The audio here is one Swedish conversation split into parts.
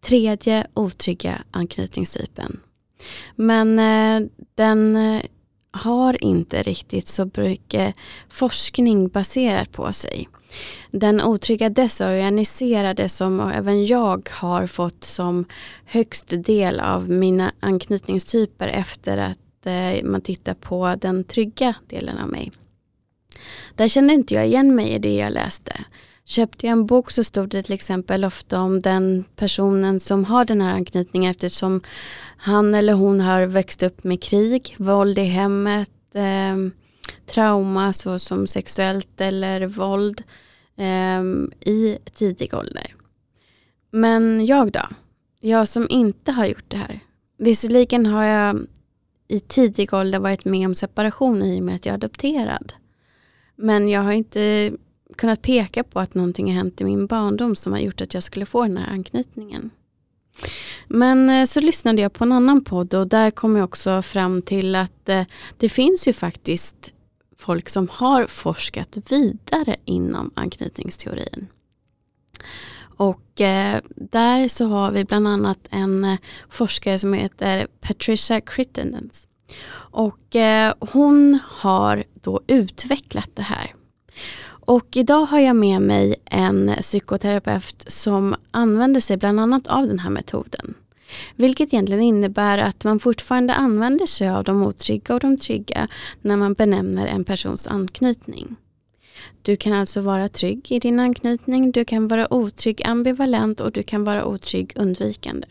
tredje otrygga anknytningstypen. Men eh, den eh, har inte riktigt så mycket forskning baserat på sig. Den otrygga desorganiserade som även jag har fått som högst del av mina anknytningstyper efter att eh, man tittar på den trygga delen av mig. Där kände inte jag igen mig i det jag läste. Köpte jag en bok så stod det till exempel ofta om den personen som har den här anknytningen eftersom han eller hon har växt upp med krig, våld i hemmet, eh, trauma såsom sexuellt eller våld eh, i tidig ålder. Men jag då? Jag som inte har gjort det här. Visserligen har jag i tidig ålder varit med om separation i och med att jag är adopterad. Men jag har inte kunnat peka på att någonting har hänt i min barndom som har gjort att jag skulle få den här anknytningen. Men eh, så lyssnade jag på en annan podd och där kom jag också fram till att eh, det finns ju faktiskt folk som har forskat vidare inom anknytningsteorin. Och eh, där så har vi bland annat en forskare som heter Patricia Crittenden. Och hon har då utvecklat det här. Och idag har jag med mig en psykoterapeut som använder sig bland annat av den här metoden. Vilket egentligen innebär att man fortfarande använder sig av de otrygga och de trygga när man benämner en persons anknytning. Du kan alltså vara trygg i din anknytning, du kan vara otrygg ambivalent och du kan vara otrygg undvikande.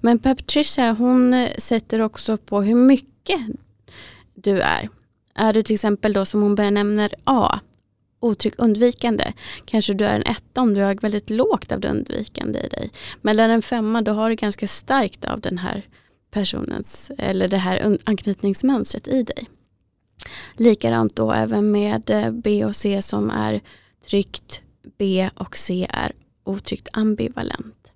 Men Patricia hon sätter också på hur mycket du är. Är du till exempel då som hon benämner A, otrygg undvikande. Kanske du är en etta om du har väldigt lågt av det undvikande i dig. Men är en femma då har du ganska starkt av den här personens eller det här anknytningsmönstret i dig. Likadant då även med eh, B och C som är tryggt B och C är otryggt ambivalent.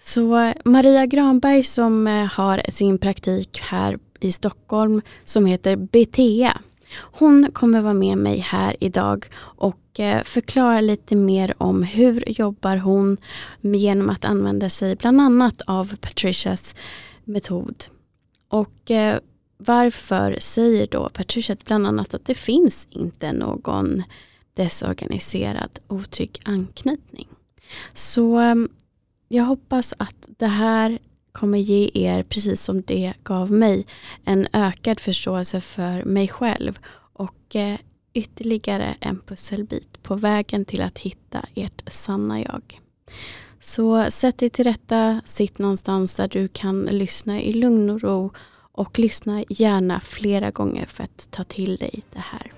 Så eh, Maria Granberg som eh, har sin praktik här i Stockholm som heter BTA hon kommer vara med mig här idag och eh, förklara lite mer om hur jobbar hon genom att använda sig bland annat av Patricias metod. Och eh, varför säger då Patricia bland annat att det finns inte någon desorganiserad otrygg anknytning. Så eh, jag hoppas att det här kommer ge er, precis som det gav mig, en ökad förståelse för mig själv och eh, ytterligare en pusselbit på vägen till att hitta ert sanna jag. Så sätt dig till rätta, sitt någonstans där du kan lyssna i lugn och ro och lyssna gärna flera gånger för att ta till dig det här.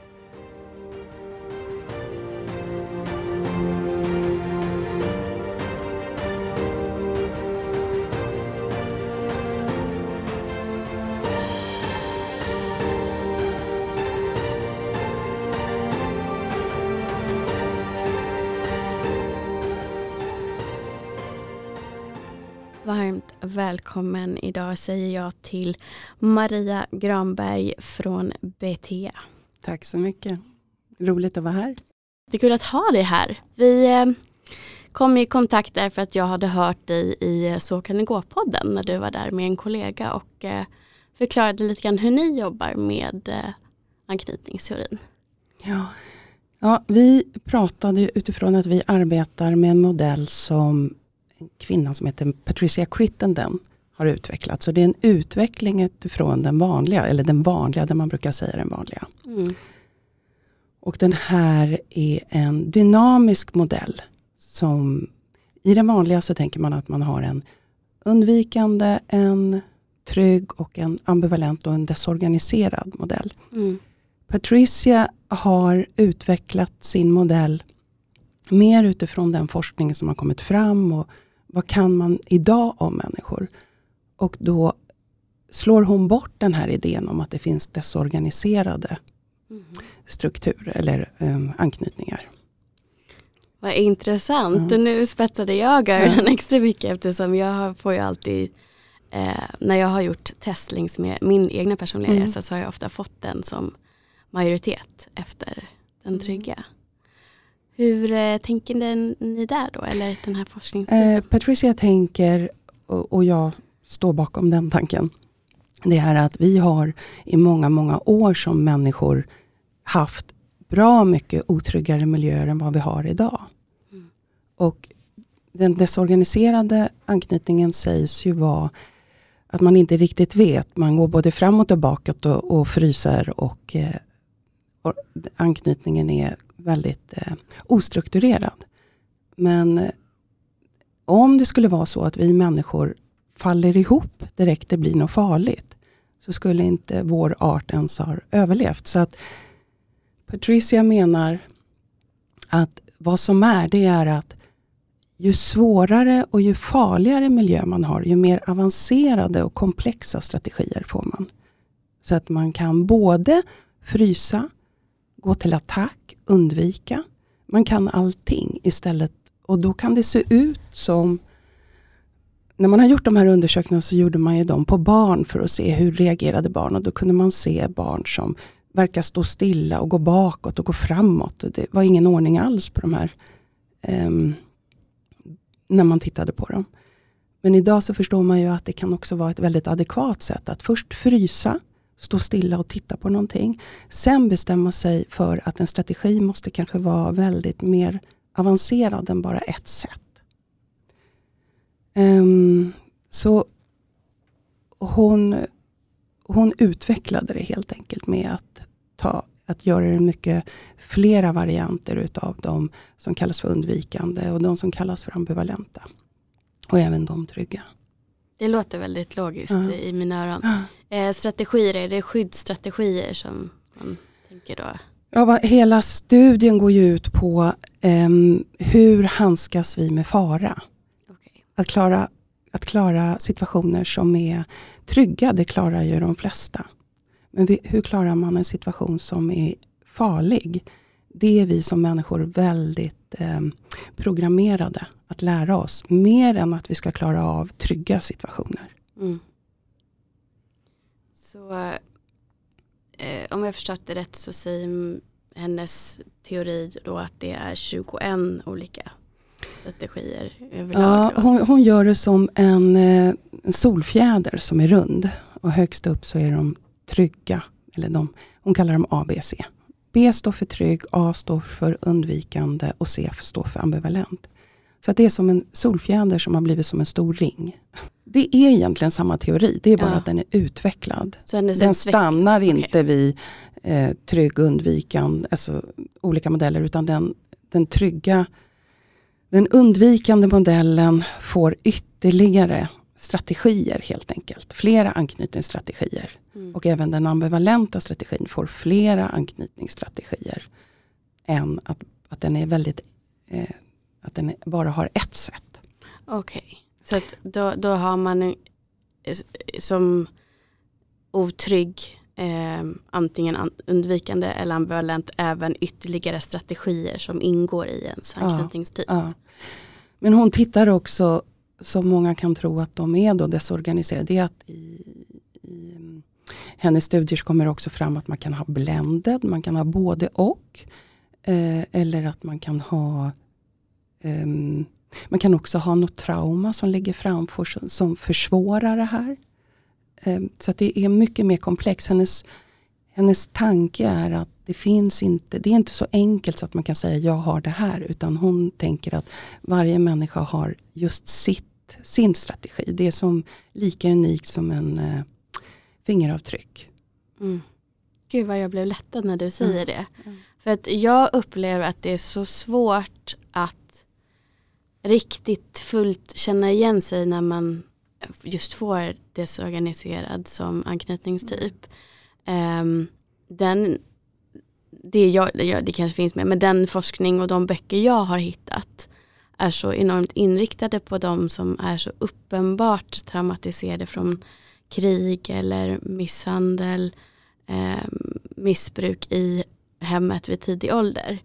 Varmt välkommen idag säger jag till Maria Granberg från BTA. Tack så mycket. Roligt att vara här. Det är kul att ha dig här. Vi eh, kom i kontakt därför att jag hade hört dig i eh, Så kan det gå-podden när du var där med en kollega och eh, förklarade lite grann hur ni jobbar med anknytningsteorin. Ja. ja, vi pratade utifrån att vi arbetar med en modell som en kvinna som heter Patricia Crittenden har utvecklat. Så det är en utveckling utifrån den vanliga, eller den vanliga, där man brukar säga den vanliga. Mm. Och den här är en dynamisk modell. som I den vanliga så tänker man att man har en undvikande, en trygg och en ambivalent och en desorganiserad modell. Mm. Patricia har utvecklat sin modell mer utifrån den forskning som har kommit fram och vad kan man idag om människor? Och då slår hon bort den här idén om att det finns desorganiserade mm. strukturer eller um, anknytningar. Vad intressant. Ja. Nu spetsade jag öronen extra mycket eftersom jag får ju alltid eh, när jag har gjort test längs med min egna personliga mm. resa så har jag ofta fått den som majoritet efter den mm. trygga. Hur eh, tänker ni där då, eller den här forskningen? Eh, Patricia tänker, och, och jag står bakom den tanken, det är att vi har i många, många år som människor haft bra mycket otryggare miljöer än vad vi har idag. Mm. Och den desorganiserade anknytningen sägs ju vara att man inte riktigt vet. Man går både framåt och bakåt och, och fryser och, eh, och, anknytningen är väldigt eh, ostrukturerad. Men eh, om det skulle vara så att vi människor faller ihop direkt det blir något farligt, så skulle inte vår art ens ha överlevt. Så att Patricia menar att vad som är, det är att ju svårare och ju farligare miljö man har, ju mer avancerade och komplexa strategier får man. Så att man kan både frysa, gå till attack, undvika. Man kan allting istället. Och då kan det se ut som när man har gjort de här undersökningarna så gjorde man ju dem på barn för att se hur reagerade barn och då kunde man se barn som verkar stå stilla och gå bakåt och gå framåt. Det var ingen ordning alls på de här um, när man tittade på dem. Men idag så förstår man ju att det kan också vara ett väldigt adekvat sätt att först frysa, stå stilla och titta på någonting. Sen bestämma sig för att en strategi måste kanske vara väldigt mer avancerad än bara ett sätt. Um, så hon, hon utvecklade det helt enkelt med att, ta, att göra det mycket flera varianter utav de som kallas för undvikande och de som kallas för ambivalenta. Och även de trygga. Det låter väldigt logiskt ja. i mina öron. Eh, strategier, är det skyddsstrategier som man tänker då? Ja, vad, hela studien går ju ut på eh, hur handskas vi med fara. Okay. Att, klara, att klara situationer som är trygga, det klarar ju de flesta. Men vi, hur klarar man en situation som är farlig? Det är vi som människor väldigt eh, programmerade att lära oss. Mer än att vi ska klara av trygga situationer. Mm. Så eh, om jag förstått det rätt så säger hennes teori då att det är 21 olika strategier överlag? Ja, hon, hon, gör det som en, eh, en solfjäder som är rund. Och högst upp så är de trygga. Eller de, hon kallar dem ABC. B står för trygg, A står för undvikande och C står för ambivalent. Så att det är som en solfjäder som har blivit som en stor ring. Det är egentligen samma teori, det är bara ja. att den är utvecklad. den utveck stannar inte okay. vid eh, trygg, undvikande, alltså olika modeller, utan den, den trygga, den undvikande modellen får ytterligare strategier helt enkelt. Flera anknytningsstrategier. Mm. Och även den ambivalenta strategin får flera anknytningsstrategier. Än att, att den är väldigt eh, att den bara har ett sätt. Okej, okay. så att då, då har man som otrygg eh, antingen undvikande eller ambivalent även ytterligare strategier som ingår i ens anknytningstyp. Ja, ja. Men hon tittar också som många kan tro att de är då desorganiserade. Det är att i, i hennes studier kommer också fram att man kan ha blended, man kan ha både och. Eh, eller att man kan ha eh, man kan också ha något trauma som ligger framför som, som försvårar det här. Eh, så det är mycket mer komplext. Hennes, hennes tanke är att det finns inte, det är inte så enkelt så att man kan säga jag har det här. Utan hon tänker att varje människa har just sitt sin strategi. Det är som lika unikt som en eh, fingeravtryck. Mm. Gud vad jag blev lättad när du säger mm. det. Mm. För att jag upplever att det är så svårt att riktigt fullt känna igen sig när man just får desorganiserad som anknytningstyp. Um, den, det, jag, det kanske finns med, men den forskning och de böcker jag har hittat är så enormt inriktade på de som är så uppenbart traumatiserade från krig eller misshandel, eh, missbruk i hemmet vid tidig ålder.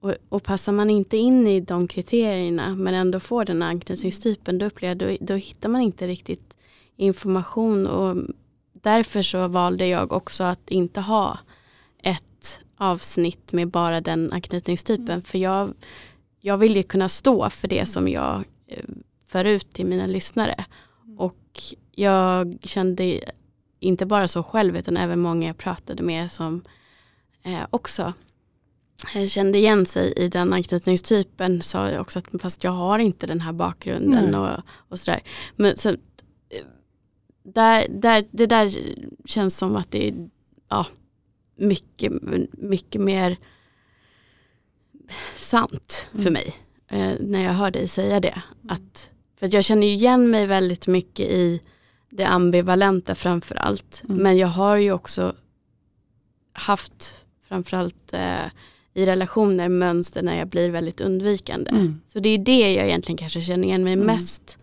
Och, och, passar man inte in i de kriterierna men ändå får den anknytningstypen då, upplever, då, då hittar man inte riktigt information och därför så valde jag också att inte ha ett avsnitt med bara den anknytningstypen. Mm. För jag, jag vill ju kunna stå för det som jag eh, för ut till mina lyssnare. Mm. Och jag kände inte bara så själv utan även många jag pratade med som eh, också eh, kände igen sig i den anknytningstypen sa också att fast jag har inte den här bakgrunden och, och sådär. Men så, där, där, det där känns som att det är ja, mycket, mycket mer sant för Mm. mig eh, när jag hör dig säga det. Att, för att jag känner igen mig väldigt mycket i det ambivalenta framförallt. Mm. Men jag har ju också haft framförallt eh, i relationer mönster när jag blir väldigt undvikande. Mm. Så det är det jag egentligen kanske känner igen mig Mm. mest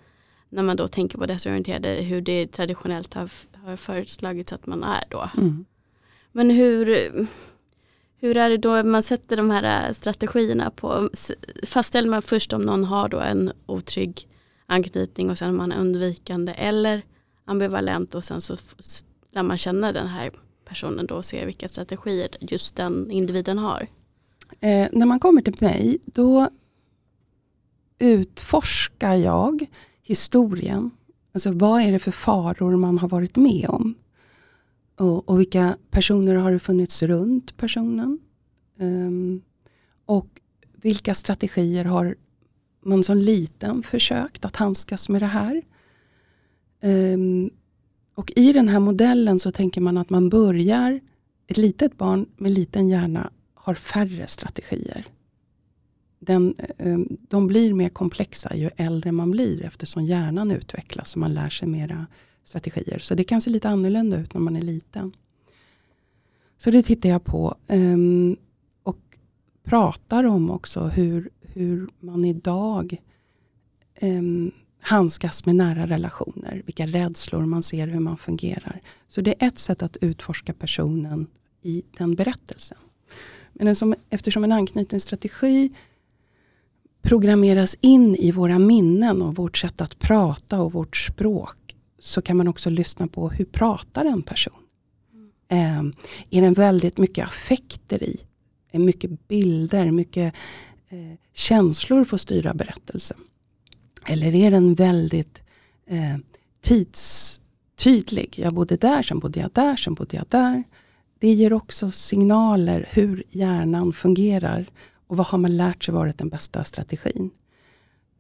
när man då tänker på desorienterade, hur det traditionellt har, har föreslagits att man är då. Mm. Men hur, hur är det då man sätter de här äh, strategierna på, fastställer man först om någon har då en otrygg anknytning och sen om man är undvikande eller ambivalent och sen så lär man känna den här personen då och ser vilka strategier just den individen har. Eh, när man kommer till mig då utforskar jag historien. Alltså vad är det för faror man har varit med om? Och, och vilka personer har det funnits runt personen? Um, och vilka strategier har man som liten försökt att handskas med det här? Um, och i den här modellen så tänker man att man börjar, ett litet barn med liten hjärna har färre strategier. Den, um, de blir mer komplexa ju äldre man blir eftersom hjärnan utvecklas och man lär sig mera strategier. Så det kan se lite annorlunda ut när man är liten. Så det tittar jag på Um, och pratar om också hur, hur man idag um, handskas med nära relationer. Vilka rädslor man ser, hur man fungerar. Så det är ett sätt att utforska personen i den berättelsen. Men som, eftersom en anknytningsstrategi programmeras in i våra minnen och vårt sätt att prata och vårt språk så kan man också lyssna på hur pratar en person. Eh, är det väldigt mycket affekter i? Är mycket bilder, mycket eh, känslor får styra berättelsen? Eller är den väldigt eh, tidstydlig? Jag bodde där, sen bodde jag där, sen bodde jag där. Det ger också signaler hur hjärnan fungerar och vad har man lärt sig varit den bästa strategin.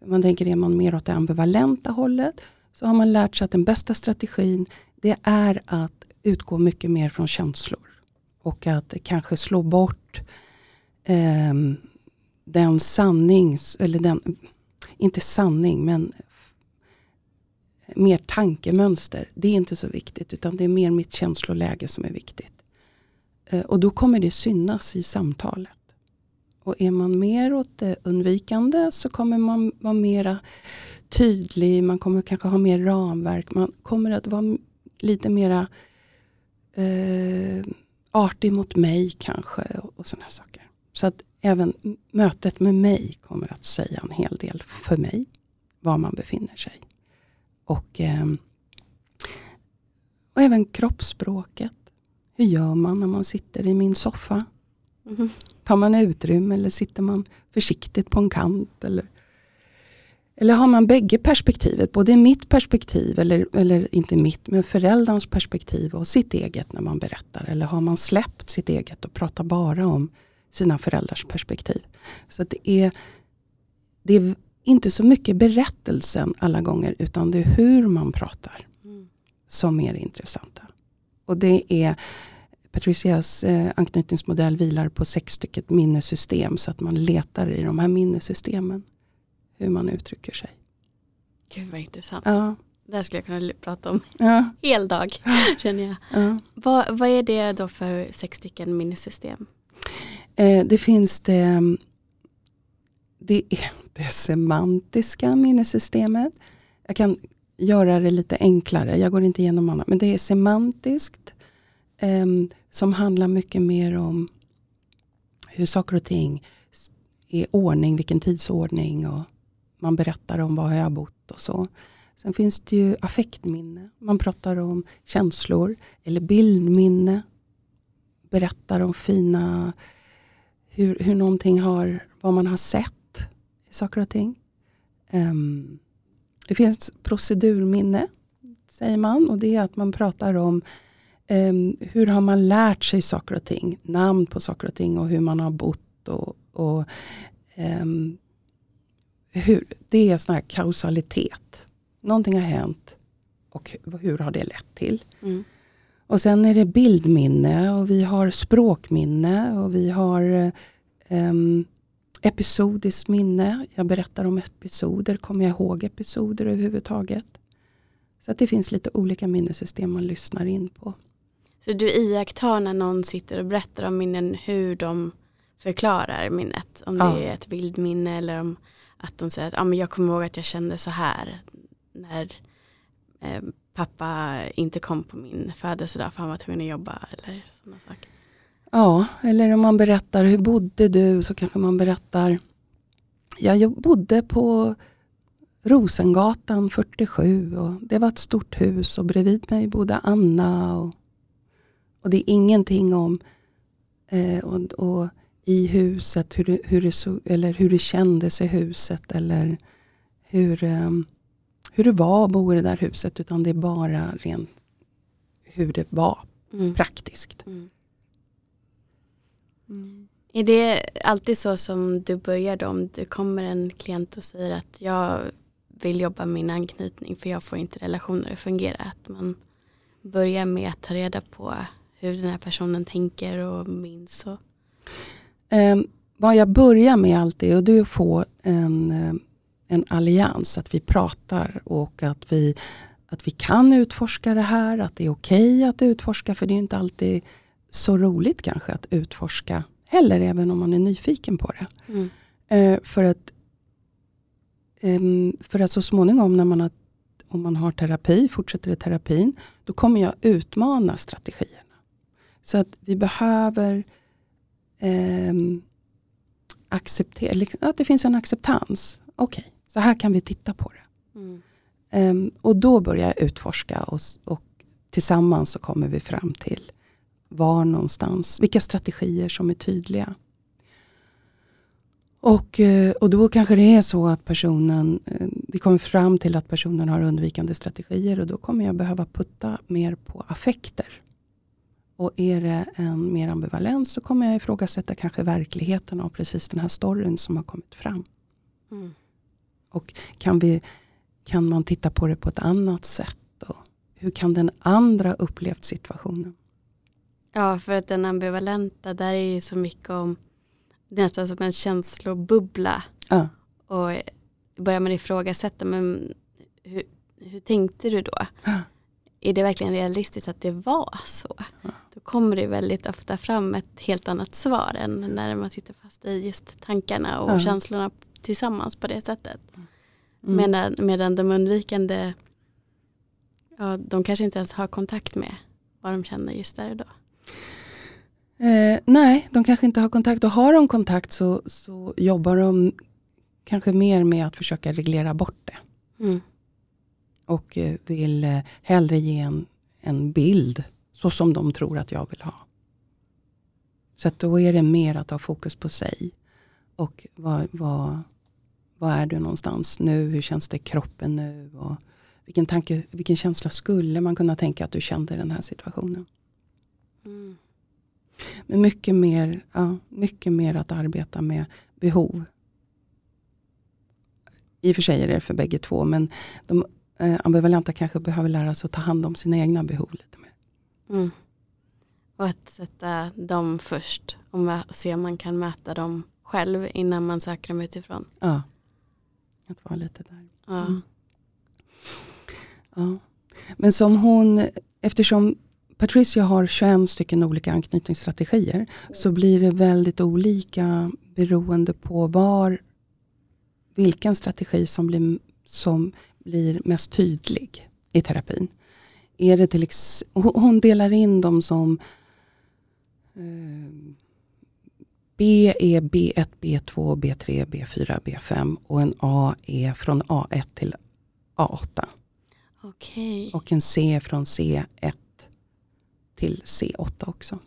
Man tänker, är man mer åt det ambivalenta hållet så har man lärt sig att den bästa strategin det är att utgå mycket mer från känslor. Och att kanske slå bort eh, den sanning, eller den, inte sanning men mer tankemönster. Det är inte så viktigt utan det är mer mitt känsloläge som är viktigt. Eh, och då kommer det synas i samtalet. Och är man mer åt det undvikande så kommer man vara mera tydlig, man kommer kanske ha mer ramverk, man kommer att vara lite mera eh, artig mot mig kanske och, och sådana saker. Så att även mötet med mig kommer att säga en hel del för mig, var man befinner sig. Och, eh, och även kroppsspråket. Hur gör man när man sitter i min soffa? Mhm. Tar man utrymme eller sitter man försiktigt på en kant? Eller, eller har man bägge perspektivet, både mitt perspektiv, eller, eller inte mitt, men föräldrarns perspektiv och sitt eget när man berättar? Eller har man släppt sitt eget och pratar bara om sina föräldrars perspektiv? Så att det, är, det är inte så mycket berättelsen alla gånger, utan det är hur man pratar Mm. som är det intressanta. Och det är Patricias eh, anknytningsmodell vilar på sex stycken minnessystem så att man letar i de här minnessystemen hur man uttrycker sig. Gud vad intressant. Ja, Det här skulle jag kunna prata om ja, hel dag känner jag. ja. Vad, vad är det då för sex stycken minnessystem? Eh, det finns det, det, är det semantiska minnessystemet. Jag kan göra det lite enklare, jag går inte igenom annat. Men det är semantiskt eh, som handlar mycket mer om hur saker och ting är ordning, vilken tidsordning och man berättar om var jag har bott och så. Sen finns det ju affektminne. Man pratar om känslor eller bildminne. berättar om fina, hur, hur någonting har, vad man har sett i saker och ting. Um, det finns procedurminne, säger man. Och det är att man pratar om um, hur har man lärt sig saker och ting. Namn på saker och ting och hur man har bott. Och, och um, hur, det är sån här kausalitet. Någonting har hänt och hur har det lett till. Mm. Och sen är det bildminne och vi har språkminne och vi har um, episodiskt minne. Jag berättar om episoder, kommer jag ihåg episoder överhuvudtaget. Så att det finns lite olika minnessystem man lyssnar in på. Så du iakttar när någon sitter och berättar om minnen hur de förklarar minnet? Om det ja. är ett bildminne eller om att de säger att ah, men jag kommer ihåg att jag kände så här när eh, pappa inte kom på min födelsedag för han var tvungen att jobba eller sådana saker. Ja, eller om man berättar hur bodde du så kanske man berättar jag bodde på Rosengatan 47 och det var ett stort hus och bredvid mig bodde Anna. Och, och det är ingenting om eh, och, och, i huset, hur det, hur, det så, eller hur det kändes i huset eller hur, eh, hur det var att bo i det där huset utan det är bara rent hur det var mm. praktiskt. Mm. Mm. Är det alltid så som du började om du kommer en klient och säger att jag vill jobba med min anknytning för jag får inte relationer att fungera. Att man börjar med att ta reda på hur den här personen tänker och minns. Och... Um, vad jag börjar med alltid och det är att få en, eh, en allians, att vi pratar och att vi, att vi kan utforska det här, att det är okej okay att utforska för det är inte alltid så roligt kanske att utforska heller, även om man är nyfiken på det. Mm. Eh, för, att, eh, för att så småningom när man har, om man har terapi, fortsätter i terapin, då kommer jag utmana strategierna. Så att vi behöver eh, acceptera, liksom, att det finns en acceptans. Okej, okay, så här kan vi titta på det. Mm. Um, och då börjar jag utforska och, och, tillsammans så kommer vi fram till var någonstans, vilka strategier som är tydliga. Och, eh, och då kanske det är så att personen, eh, vi kommer fram till att personen har undvikande strategier och då kommer jag behöva putta mer på affekter. Och är det en mer ambivalens så kommer jag ifrågasätta kanske verkligheten av precis den här storyn som har kommit fram. Mm. Och kan, vi, kan man titta på det på ett annat sätt? Och hur kan den andra upplevt situationen? Ja, för att den ambivalenta, där är ju så mycket om nästan som en känslobubbla. Ja. Och börjar man ifrågasätta, men hur, hur tänkte du då? Ja. Är det verkligen realistiskt att det var så? Ja. Kommer det väldigt ofta fram ett helt annat svar än när man sitter fast i just tankarna och känslorna tillsammans på det sättet. Mm. Medan, medan de undvikande, ja, de kanske inte ens har kontakt med vad de känner just där och då. Eh, nej, de kanske inte har kontakt och har de kontakt så, så jobbar de kanske mer med att försöka reglera bort det. Mm. Och eh, vill eh, hellre ge en, en bild så som de tror att jag vill ha. Så då är det mer att ha fokus på sig. Och vad, vad, vad är du någonstans nu? Hur känns det i kroppen nu? Och vilken, tanke, vilken känsla skulle man kunna tänka att du kände i den här situationen? Mm. Men mycket mer, ja, mycket mer att arbeta med behov. I och för sig är det för bägge två men de eh, ambivalenta kanske behöver lära sig att ta hand om sina egna behov lite mer. Mm. Och att sätta dem först och se om man kan mäta dem själv innan man söker dem utifrån. Ja, att vara lite där. Ja. Mm. ja. Men som hon, eftersom Patricia har 21 stycken olika anknytningsstrategier så blir det väldigt olika beroende på var vilken strategi som blir, som blir mest tydlig i terapin. Är det till hon delar in dem som eh, B är B1, B2, B3, B4, B5 och en A är från A1 till A8. Okay. Och en C från C1 till C8 också.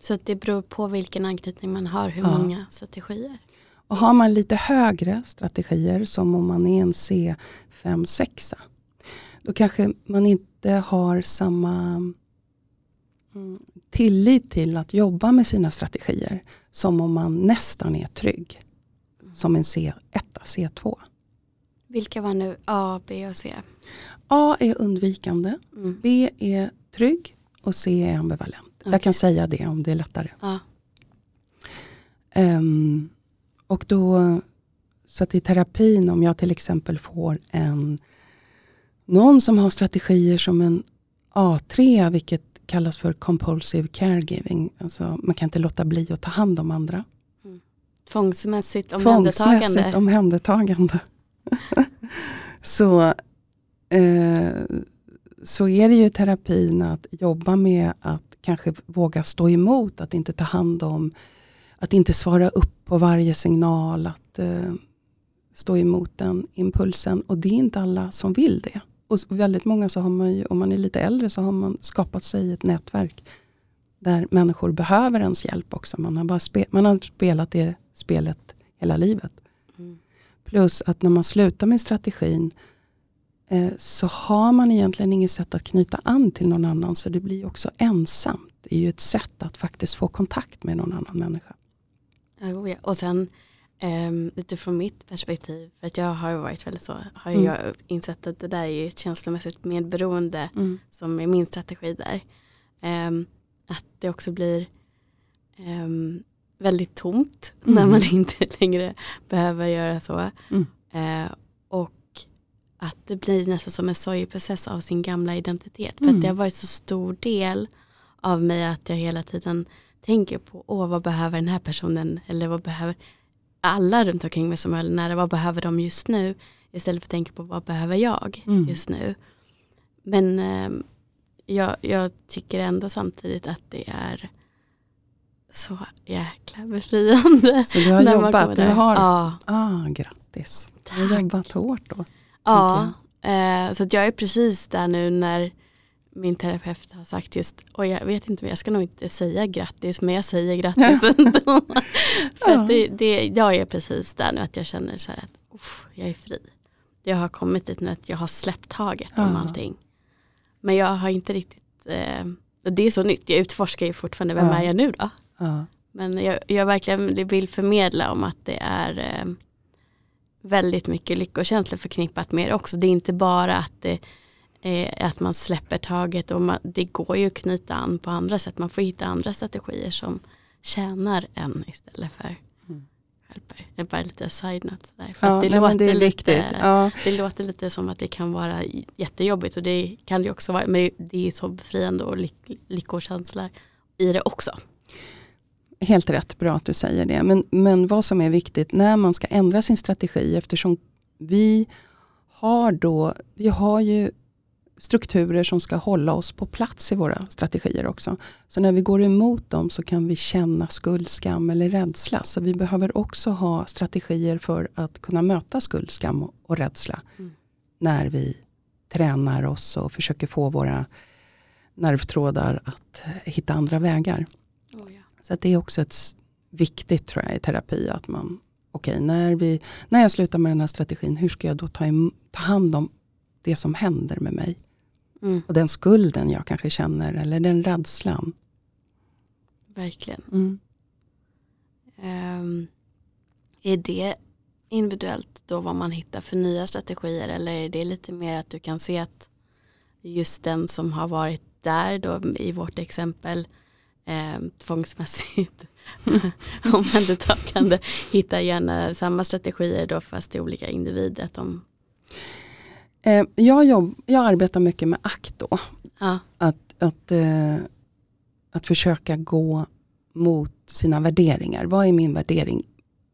Så det beror på vilken anknytning man har, hur Ja. många strategier. Och har man lite högre strategier som om man är en C5, 6 då kanske man inte har samma mm, tillit till att jobba med sina strategier som om man nästan är trygg. Som en C1, C2. Vilka var nu A, B och C? A är undvikande, Mm. B är trygg och C är ambivalent. Jag Okej. kan säga det om det är lättare. Ja. Ehm, och då, så att i terapin om jag till exempel får en någon som har strategier som en A3, vilket kallas för compulsive caregiving. Alltså man kan inte låta bli att ta hand om andra. Tvångsmässigt Tvångsmässigt omhändertagande. omhändertagande. så, eh, så är det ju terapin att jobba med att kanske våga stå emot, att inte ta hand om, att inte svara upp på varje signal, att eh, stå emot den impulsen. Och det är inte alla som vill det. Och väldigt många så har man ju, om man är lite äldre så har man skapat sig ett nätverk där människor behöver ens hjälp också. Man har, bara spe, man har spelat det spelet hela livet. Mm. Plus att när man slutar med strategin eh, så har man egentligen inget sätt att knyta an till någon annan så det blir också ensamt. Det är ju ett sätt att faktiskt få kontakt med någon annan människa. Oh, ja. Och sen um, utifrån mitt perspektiv, för att jag har varit väldigt så, har Mm. jag insett att det där är ju ett känslomässigt medberoende som är min strategi där. Ehm, att det också blir ehm, väldigt tomt Mm. när man inte längre behöver göra så. Mm. Eh, och att det blir nästan som en sorgeprocess av sin gamla identitet. För Mm. att det har varit så stor del av mig att jag hela tiden tänker på, åh vad behöver den här personen eller vad behöver alla runt omkring mig som är nära, vad behöver de just nu? Istället för att tänka på vad behöver jag Mm. just nu? Men ehm, jag, jag tycker ändå samtidigt att det är så jäkla befriande. Så du har jobbat, du har, Ja, ah, grattis. Du har tack. jobbat hårt då. Ja, eh, så jag är precis där nu när min terapeut har sagt just, och jag vet inte, jag ska nog inte säga grattis, men jag säger grattis ändå. För Ja. att det, det, jag är precis där nu att jag känner så här att uff, jag är fri. Jag har kommit dit nu att jag har släppt taget om allting. Men jag har inte riktigt, eh, det är så nytt, jag utforskar ju fortfarande, vem Ja. är jag nu då? Men jag, jag verkligen vill förmedla om att det är eh, väldigt mycket lyckokänslor förknippat med det också. Det är inte bara att, det, eh, att man släpper taget och man, det går ju att knyta an på andra sätt. Man får hitta andra strategier som tjänar en istället för Mm. hjälper. Det är bara lite side-note. Ja, det, nej, låter lite, Ja. det låter lite som att det kan vara jättejobbigt och det kan det också vara. Men det är så befriande och lyck, lyckokänsla i det också. Helt rätt, bra att du säger det. Men, men vad som är viktigt när man ska ändra sin strategi eftersom vi har då, vi har ju strukturer som ska hålla oss på plats i våra strategier också. Så när vi går emot dem så kan vi känna skuld, skam eller rädsla. Så vi behöver också ha strategier för att kunna möta skuld, skam och, rädsla. Mm. När vi tränar oss och försöker få våra nervtrådar att hitta andra vägar. Oh, ja. Så det är också ett viktigt tror jag i terapi att man, okej när, vi, när jag slutar med den här strategin, hur ska jag då ta, ta hand om det som händer med mig? Mm, Och den skulden jag kanske känner eller den rädslan. verkligen. Mm. Ehm, är det individuellt då vad man hittar för nya strategier eller är det lite mer att du kan se att just den som har varit där då i vårt exempel eh, tvångsmässigt omhändertagande hittar gärna samma strategier då fast i olika individer. Att de, Eh, jag, jobb, jag arbetar mycket med akt då. ja, Att, att, eh, att försöka gå mot sina värderingar. Vad är min värdering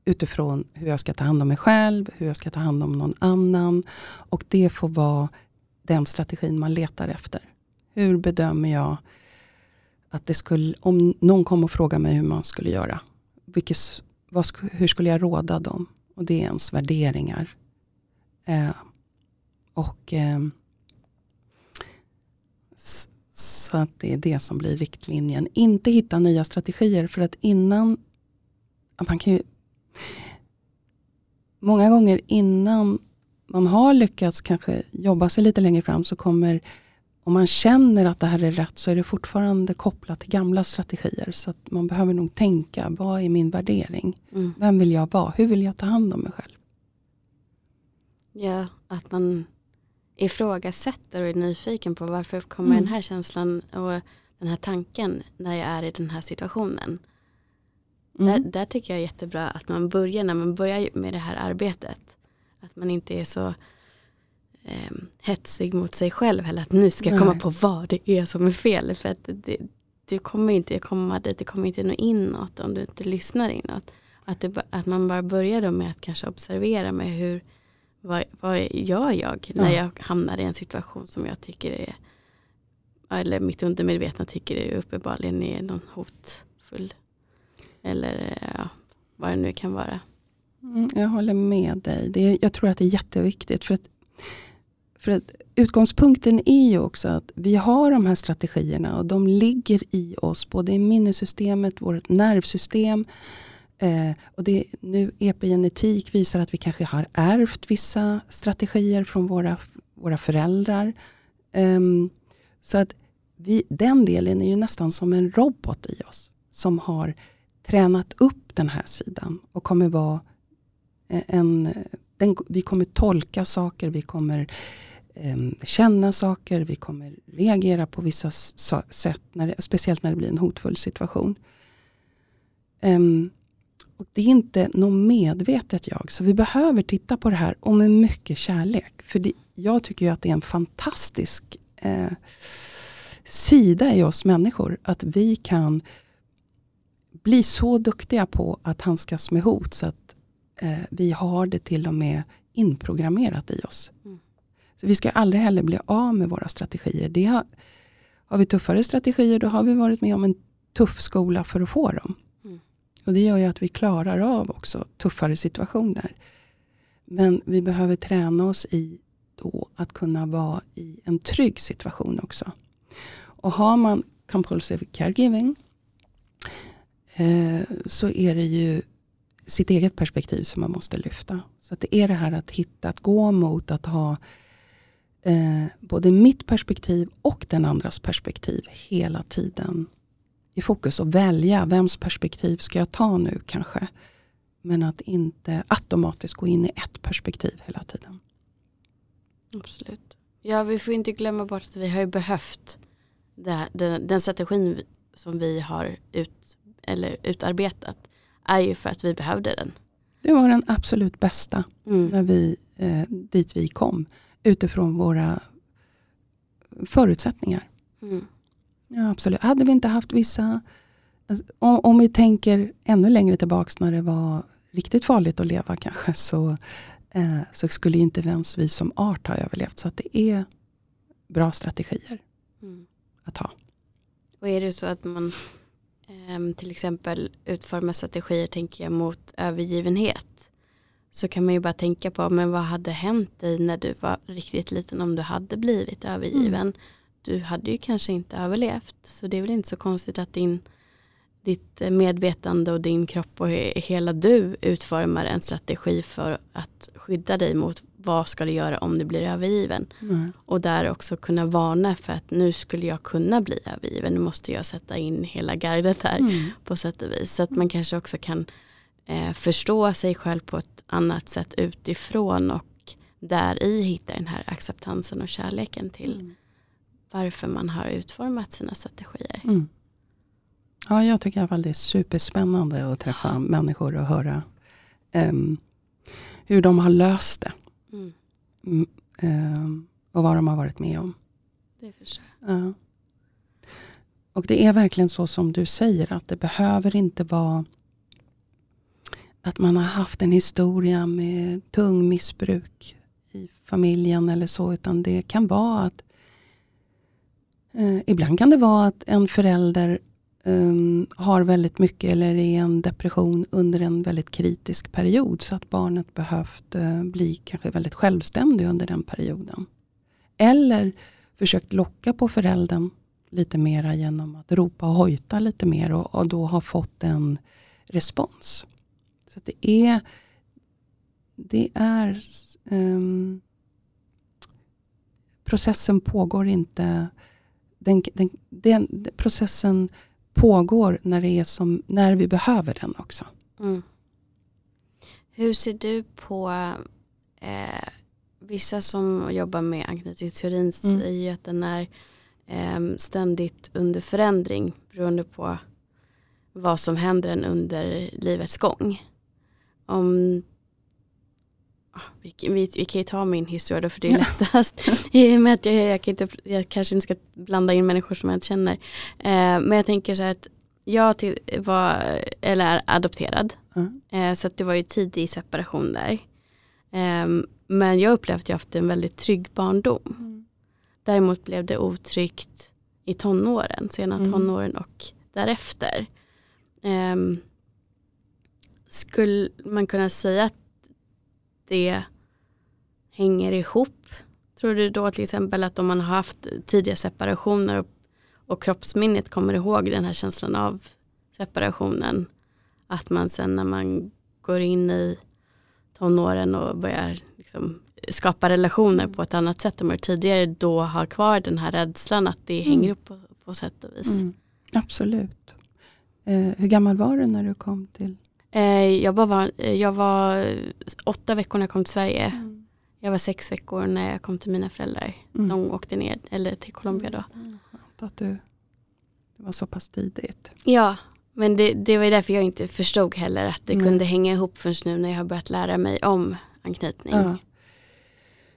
utifrån hur jag ska ta hand om mig själv, hur jag ska ta hand om någon annan. Och det får vara den strategin man letar efter. Hur bedömer jag att det skulle, om någon kom och frågade mig hur man skulle göra, vilket, vad, hur skulle jag råda dem? Och det är ens värderingar. Eh, och eh, Så att det är det som blir riktlinjen. Inte hitta nya strategier för att innan man kan ju, Många gånger innan man har lyckats kanske jobba sig lite längre fram så kommer om man känner att det här är rätt så är det fortfarande kopplat till gamla strategier. Så att man behöver nog tänka, vad är min värdering? Mm. Vem vill jag vara? Hur vill jag ta hand om mig själv? Ja, att man ifrågasätter och är nyfiken på varför kommer mm. den här känslan och den här tanken när jag är i den här situationen. Mm. Där, där, tycker jag är jättebra att man börjar när man börjar med det här arbetet. Att man inte är så eh, hetsig mot sig själv heller. Att nu ska jag komma på vad det är som är fel. För att det, det kommer inte komma dit, det kommer inte nå inåt om du inte lyssnar inåt. Att, det, att man bara börjar då med att kanske observera med hur, vad, vad gör jag när jag hamnar i en situation som jag tycker är, eller mitt undermedvetna tycker är uppenbarligen är någon hotfull. Eller ja, vad det nu kan vara. Mm, jag håller med dig. Det, jag tror att det är jätteviktigt. För att, för att utgångspunkten är ju också att vi har de här strategierna och de ligger i oss. Både i minnessystemet, vårt nervsystem. Eh, och det, nu epigenetik visar att vi kanske har ärvt vissa strategier från våra, våra föräldrar. Eh, så att vi, den delen är ju nästan som en robot i oss. Som har tränat upp den här sidan och kommer vara en, den, vi kommer tolka saker, vi kommer eh, känna saker, vi kommer reagera på vissa sätt, när det, speciellt när det blir en hotfull situation. Um, och Det är inte något medvetet jag, så vi behöver titta på det här och med mycket kärlek. För det, jag tycker att det är en fantastisk eh, sida i oss människor, att vi kan bli så duktiga på att handskas med hot så att eh, vi har det till och med inprogrammerat i oss. Mm. Så Vi ska aldrig heller bli av med våra strategier. Det har, har vi tuffare strategier då har vi varit med om en tuff skola för att få dem. Och Det gör ju att vi klarar av också tuffare situationer. Men vi behöver träna oss i då att kunna vara i en trygg situation också. Och har man compulsive caregiving eh, så är det ju sitt eget perspektiv som man måste lyfta. Så det är det här att hitta, att gå mot att ha eh, både mitt perspektiv och den andras perspektiv hela tiden i fokus och välja vems perspektiv ska jag ta nu kanske. Men att inte automatiskt gå in i ett perspektiv hela tiden. Absolut. Ja, vi får inte glömma bort att vi har behövt det, den, den strategin som vi har ut, eller utarbetat är ju för att vi behövde den. Det var den absolut bästa mm. när vi, eh, dit vi kom. Utifrån våra förutsättningar. Mm. Ja, absolut. Hade vi inte haft vissa, alltså, om, om, vi tänker ännu längre tillbaks när det var riktigt farligt att leva kanske, så, eh, så skulle inte ens vi som art ha överlevt. Så det är bra strategier mm. att ha. Och är det så att man Ehm, till exempel utforma strategier tänker jag mot övergivenhet så kan man ju bara tänka på men vad hade hänt dig när du var riktigt liten om du hade blivit övergiven. Mm. Du hade ju kanske inte överlevt så det är väl inte så konstigt att din, ditt medvetande och din kropp och hela du utformar en strategi för att skydda dig mot vad ska du göra om du blir övergiven. Mm. Och där också kunna varna för att nu skulle jag kunna bli övergiven. Nu måste jag sätta in hela gardet här mm. på sätt och vis. Så att man kanske också kan eh, förstå sig själv på ett annat sätt utifrån och där i hitta den här acceptansen och kärleken till mm. Varför man har utformat sina strategier. Mm. Ja, jag tycker i alla fall det är superspännande att träffa ja. människor och höra um, hur de har löst det. Mm. Eh, och vad de har varit med om. Det förstår jag. Ja. Och det är verkligen så som du säger att det behöver inte vara att man har haft en historia med tung missbruk i familjen eller så. Utan det kan vara att eh, ibland kan det vara att en förälder um, har väldigt mycket eller är en depression under en väldigt kritisk period. Så att barnet behövt uh, bli kanske väldigt självständig under den perioden. Eller försökt locka på föräldern lite mera genom att ropa och hojta lite mer och, och då har fått en respons. Så det är, det är um, processen pågår inte, den, den, den, processen pågår när, det är som, när vi behöver den också. Mm. Hur ser du på eh, vissa som jobbar med anknytningsteorin mm. säger ju att den är eh, ständigt under förändring beroende på vad som händer en under livets gång. Om vi, vi, vi kan ju ta min historia då för det är lättast. I och med att jag, jag, kan inte, jag kanske inte ska blanda in människor som jag inte känner. Eh, men jag tänker så här att jag till, var, eller är adopterad. Mm. Eh, så att det var ju tidig separation där. Eh, men jag upplevde att jag haft en väldigt trygg barndom. Mm. Däremot blev det otryggt i tonåren, sena mm. tonåren och därefter. Eh, skulle man kunna säga att det hänger ihop? Tror du då till exempel att om man har haft tidiga separationer och, och kroppsminnet kommer ihåg den här känslan av separationen, att man sen när man går in i tonåren och börjar liksom skapa relationer på ett annat sätt än tidigare då har kvar den här rädslan att det mm. hänger upp på, på sätt och vis. Mm. Absolut. Eh, hur gammal var du när du kom till? Eh, jag, var, jag var åtta veckor när jag kom till Sverige. Mm. Jag var sex veckor när jag kom till mina föräldrar. Mm. De åkte ner eller till Colombia då. Mm. Att du, det var så pass tidigt. Ja, men det, det var ju därför jag inte förstod heller att det kunde hänga ihop förrän nu när jag har börjat lära mig om anknytning. Ja.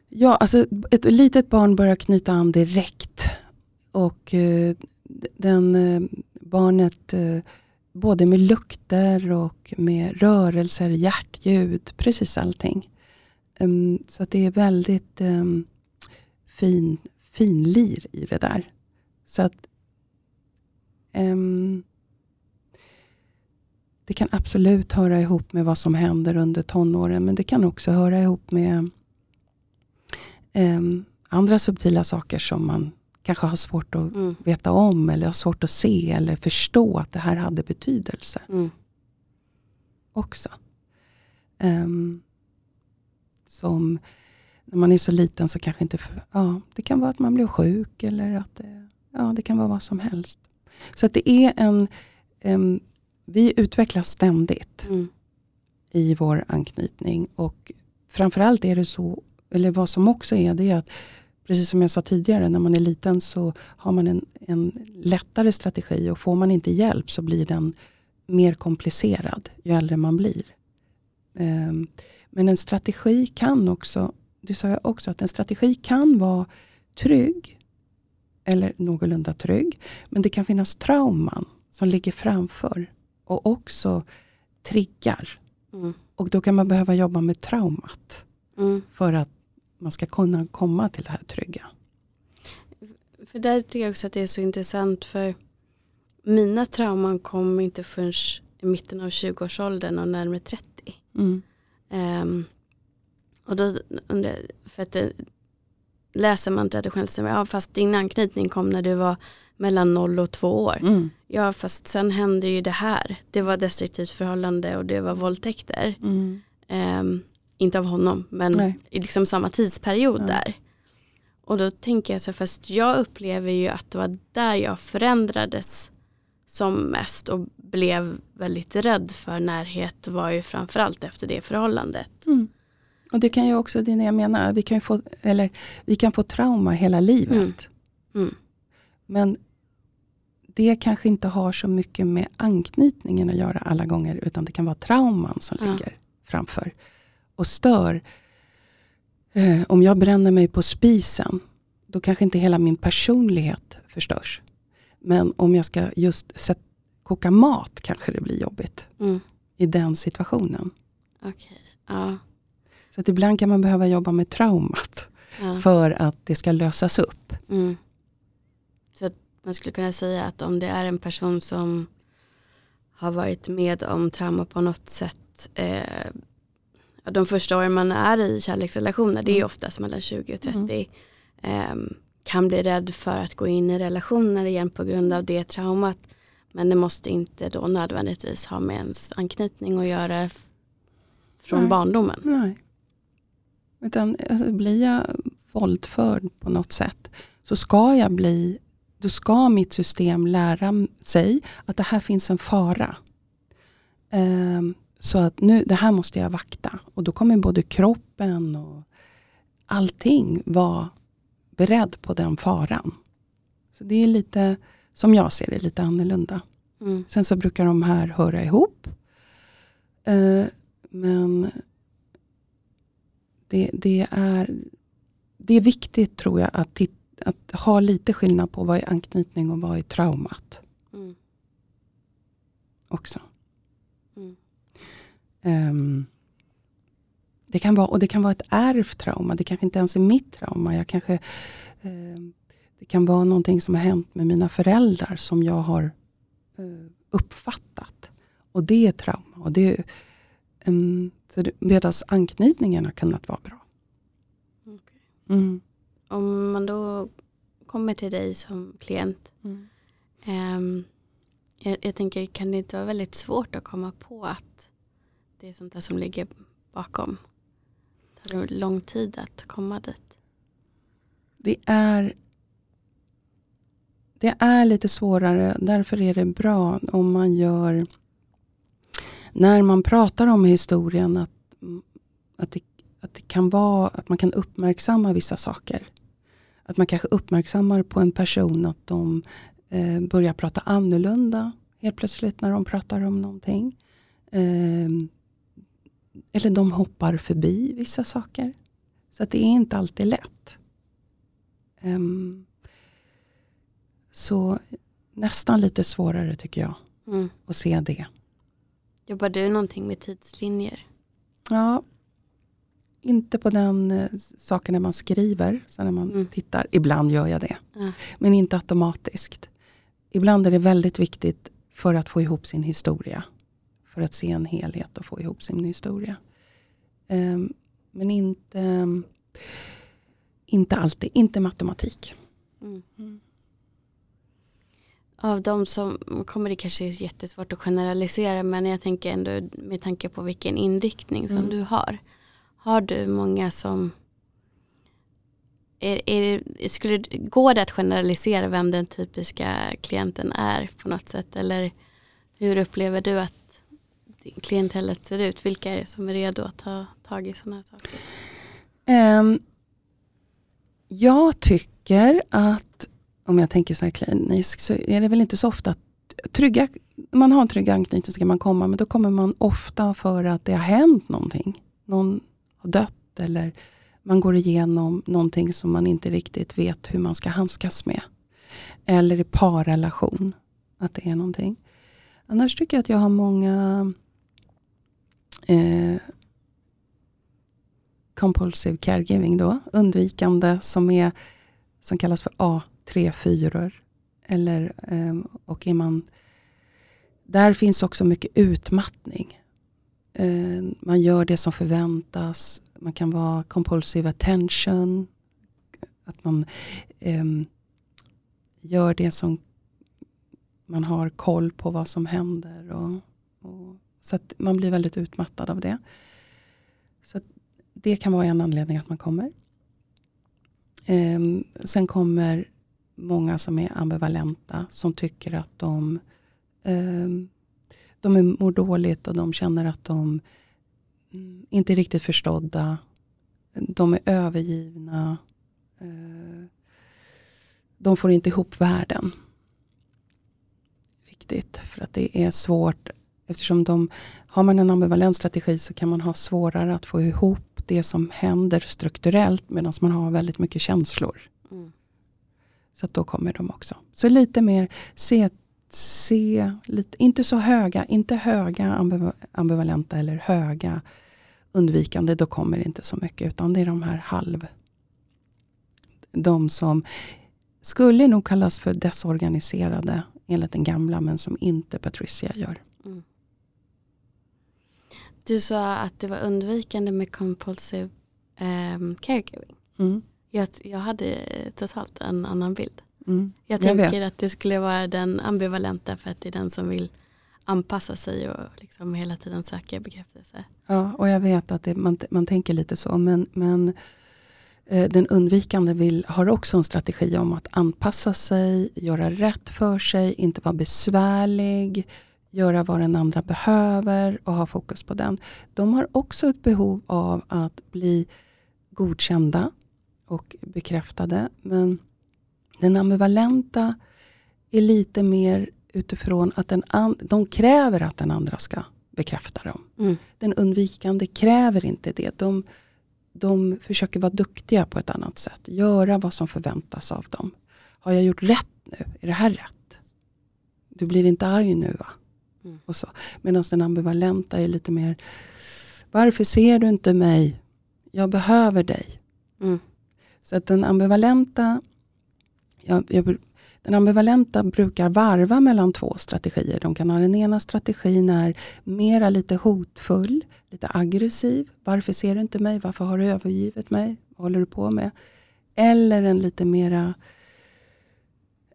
Ja, alltså ett litet barn börjar knyta an direkt. Och eh, den, eh, barnet, eh, både med lukter och med rörelser, hjärtljud, precis allting. Um, så att det är väldigt um, fin, finlir i det där. Så att um, det kan absolut höra ihop med vad som händer under tonåren, men det kan också höra ihop med andra subtila saker som man kanske har svårt att mm. veta om eller har svårt att se eller förstå att det här hade betydelse. Mm. Också. Um, som när man är så liten så kanske inte, ja det kan vara att man blir sjuk eller att det, ja, det kan vara vad som helst. Så att det är en, um, vi utvecklas ständigt mm. i vår anknytning och framförallt är det så, eller vad som också är, det är att precis som jag sa tidigare, när man är liten så har man en, en lättare strategi och får man inte hjälp så blir den mer komplicerad ju äldre man blir. Um, men en strategi kan också, det sa jag också, att en strategi kan vara trygg eller någorlunda trygg. Men det kan finnas trauman som ligger framför och också triggar. Mm. Och då kan man behöva jobba med traumat. Mm. För att man ska kunna komma till det här trygga. För där tycker jag också att det är så intressant för mina trauman kom inte förrän i mitten av 20-årsåldern och närmare 30. Mm. Um, och då för att det, läser man traditionellt, ja, fast din anknytning kom när du var mellan noll och två år. Mm. Ja fast sen hände ju det här. Det var destruktivt förhållande och det var våldtäkter. Mm. Um, inte av honom men Nej. i liksom samma tidsperiod ja. där. Och då tänker jag så fast jag upplever ju att det var där jag förändrades som mest och blev väldigt rädd för närhet var ju framförallt efter det förhållandet. Mm. Och det kan ju också, det jag menar, vi kan, få, eller, vi kan få trauma hela livet. Mm. Mm. Men det kanske inte har så mycket med anknytningen att göra alla gånger, utan det kan vara trauman som ja. ligger framför och stör. Eh, om jag bränner mig på spisen, då kanske inte hela min personlighet förstörs. Men om jag ska just set, koka mat kanske det blir jobbigt mm. i den situationen. Okay. Ja. Så att ibland kan man behöva jobba med traumat ja. för att det ska lösas upp. Mm. Så att man skulle kunna säga att om det är en person som har varit med om trauma på något sätt eh, de första åren man är i kärleksrelationer, det är mm. oftast mellan 20 och 30, mm. eh, kan bli rädd för att gå in i relationer igen på grund av det traumat. Men det måste inte då nödvändigtvis ha med ens anknytning att göra från Nej. barndomen. Nej. Utan alltså, blir jag våldförd på något sätt så ska jag bli, då ska mitt system lära sig att det här finns en fara. Ehm, så att nu, det här måste jag vakta. Och då kommer både kroppen och allting vara beredd på den faran. Så det är lite, som jag ser det, lite annorlunda. Mm. Sen så brukar de här höra ihop. Eh, men det, det, är, det är viktigt tror jag att, att ha lite skillnad på vad är anknytning och vad är traumat Mm. också. Mm. Ehm, det kan vara, och det kan vara ett ärvt trauma, det kanske inte ens är mitt trauma. Jag kanske, ehm, det kan vara någonting som har hänt med mina föräldrar som jag har eh, uppfattat. Och det är trauma. Och det, um, så det, medan anknytningen har kunnat vara bra. Okej. Mm. Om man då kommer till dig som klient. ehm, jag, jag tänker, kan det inte vara väldigt svårt att komma på att det är sånt där som ligger bakom? Tar det lång tid att komma dit? Det är det är lite svårare, därför är det bra om man gör när man pratar om historien att, att, det, att det kan vara att man kan uppmärksamma vissa saker. Att man kanske uppmärksammar på en person att de eh, börjar prata annorlunda helt plötsligt när de pratar om någonting. Eh, eller de hoppar förbi vissa saker. Så att det är inte alltid lätt. Um, så nästan lite svårare tycker jag Mm. att se det. Jobbar du någonting med tidslinjer? Ja, inte på den eh, saken när man skriver, så när man Mm. tittar. Ibland gör jag det, Ja. men inte automatiskt. Ibland är det väldigt viktigt för att få ihop sin historia. För att se en helhet och få ihop sin historia. Ehm, men inte, inte alltid, inte matematik. Mm. Mm. Av de som kommer det kanske är jättesvårt att generalisera men jag tänker ändå med tanke på vilken inriktning som Mm. du har. Har du många som är, är, skulle, går det att generalisera vem den typiska klienten är på något sätt eller hur upplever du att klientellet ser ut? Vilka är det som är redo att ta tag i sådana här saker? Um, jag tycker att, om jag tänker så här kliniskt, så är det väl inte så ofta att trygga, man har en trygg anknytning så kan man komma, men då kommer man ofta för att det har hänt någonting. Någon har dött eller man går igenom någonting som man inte riktigt vet hur man ska handskas med. Eller i parrelation, att det är någonting. Annars tycker jag att jag har många eh, compulsive caregiving då, undvikande som, är, som kallas för A34. Eller, eh, och är man, där finns också mycket utmattning. Eh, man gör det som förväntas. Man kan vara compulsive attention. Att man eh, gör det som man har koll på vad som händer. Och, och, så att man blir väldigt utmattad av det. Så att det kan vara en anledning att man kommer. Ehm, sen kommer många som är ambivalenta som tycker att de, ehm, de mår dåligt och de känner att de mm, inte är riktigt förstådda. De är övergivna. Eh, de får inte ihop världen. Riktigt. För att det är svårt. Eftersom de, har man en ambivalent strategi så kan man ha svårare att få ihop det som händer strukturellt medan man har väldigt mycket känslor. Mm. Så då kommer de också. Så lite mer, se, se lite, inte så höga, inte höga ambiva- ambivalenta eller höga undvikande, då kommer det inte så mycket. Utan det är de här halv, de som skulle nog kallas för desorganiserade enligt den gamla men som inte Patricia gör. Mm. Du sa att det var undvikande med compulsive um, caregiving. Mm. Jag, jag hade totalt en annan bild. Mm. Jag Jag tänker att det skulle vara den ambivalenta för att det är den som vill anpassa sig och liksom hela tiden söka bekräftelse. Ja, och jag vet att det, man, man tänker lite så, men, men eh, den undvikande vill, har också en strategi om att anpassa sig, göra rätt för sig, inte vara besvärlig, göra vad den andra behöver och ha fokus på den. De har också ett behov av att bli godkända och bekräftade, men den ambivalenta är lite mer utifrån att den de kräver att den andra ska bekräfta dem. Mm. Den undvikande kräver inte det. De, de försöker vara duktiga på ett annat sätt. Göra vad som förväntas av dem. Har jag gjort rätt nu? Är det här rätt? Du blir inte arg nu va? Mm. Och så. Medan den ambivalenta är lite mer Varför ser du inte mig? Jag behöver dig. Mm. Så att den ambivalenta jag, jag, den ambivalenta brukar varva mellan två strategier. De kan ha den ena strategin är mera lite hotfull, lite aggressiv. Varför ser du inte mig? Varför har du övergivit mig? Vad håller du på med? Eller en lite mera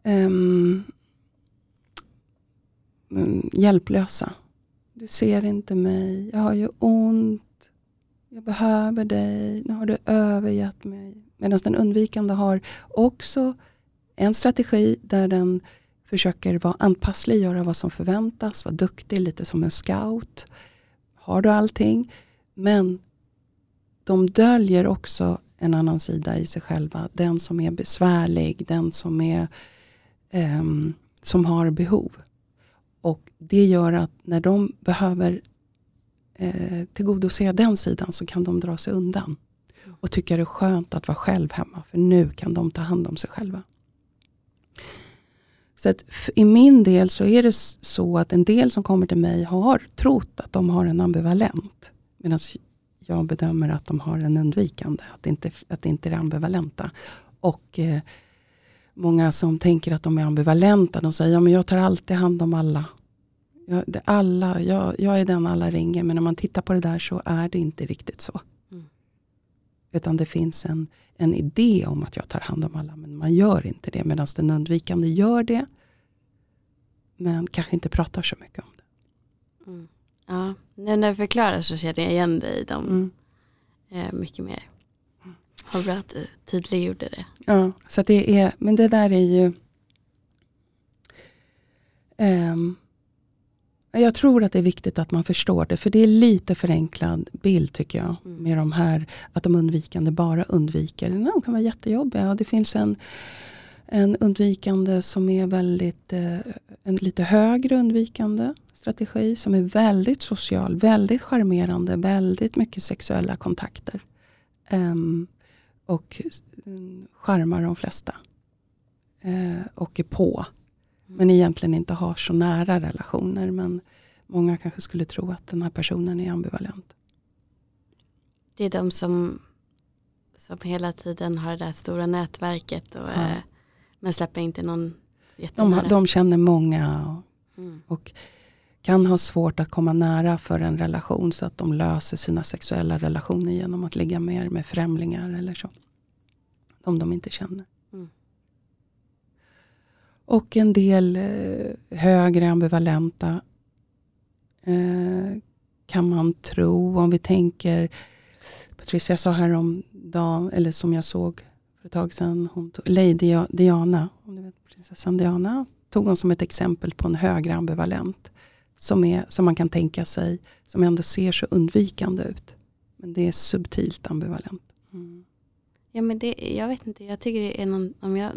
um, Mm, hjälplösa. Du ser inte mig, jag har ju ont, jag behöver dig, nu har du övergett mig. Medan den undvikande har också en strategi där den försöker vara anpasslig, göra vad som förväntas, vara duktig, lite som en scout. Har du allting? Men de döljer också en annan sida i sig själva. Den som är besvärlig, den som, är, um, som har behov. Och det gör att när de behöver eh, tillgodose den sidan så kan de dra sig undan. Och tycka det är skönt att vara själv hemma. För nu kan de ta hand om sig själva. Så att i min del så är det så att en del som kommer till mig har trott att de har en ambivalent. Medan jag bedömer att de har en undvikande. Att det inte, att det inte är ambivalenta. Och eh, många som tänker att de är ambivalenta. De säger ja, jag tar alltid hand om alla. Jag, det, alla jag, jag är den alla ringer. Men när man tittar på det där så är det inte riktigt så. Mm. Utan det finns en, en idé om att jag tar hand om alla. Men man gör inte det. Medan den undvikande gör det. Men kanske inte pratar så mycket om det. Mm. Ja, nu när du förklarar så känner jag igen dig i dem Mm. eh, mycket mer. Vad bra att du tydliggjorde det. Ja, så det är, men det där är ju... ehm, jag tror att det är viktigt att man förstår det, för det är lite förenklad bild tycker jag. Mm. Med de här, att de undvikande bara undviker. De kan vara jättejobbiga och det finns en, en undvikande som är väldigt, eh, en lite högre undvikande strategi som är väldigt social, väldigt charmerande, väldigt mycket sexuella kontakter. Ehm, och mm, charmar de flesta. Eh, och är på. Men egentligen inte har så nära relationer. Men många kanske skulle tro att den här personen är ambivalent. Det är de som, som hela tiden har det där stora nätverket och, Ja. men släpper inte någon De, jättenära. har- de känner många och, Mm. och kan ha svårt att komma nära för en relation. Så att de löser sina sexuella relationer genom att ligga mer med främlingar eller så. De de inte känner. Mm. Och en del eh, högre ambivalenta eh, kan man tro. Om vi tänker, Patricia sa här om dagen, eller som jag såg för ett tag sedan, hon tog, Lady Diana, om du vet prinsessan Diana, tog hon som ett exempel på en högre ambivalent. Som, är, som man kan tänka sig, som ändå ser så undvikande ut. Men det är subtilt ambivalent. Mm. Ja men det, jag vet inte, jag tycker det är någon, om jag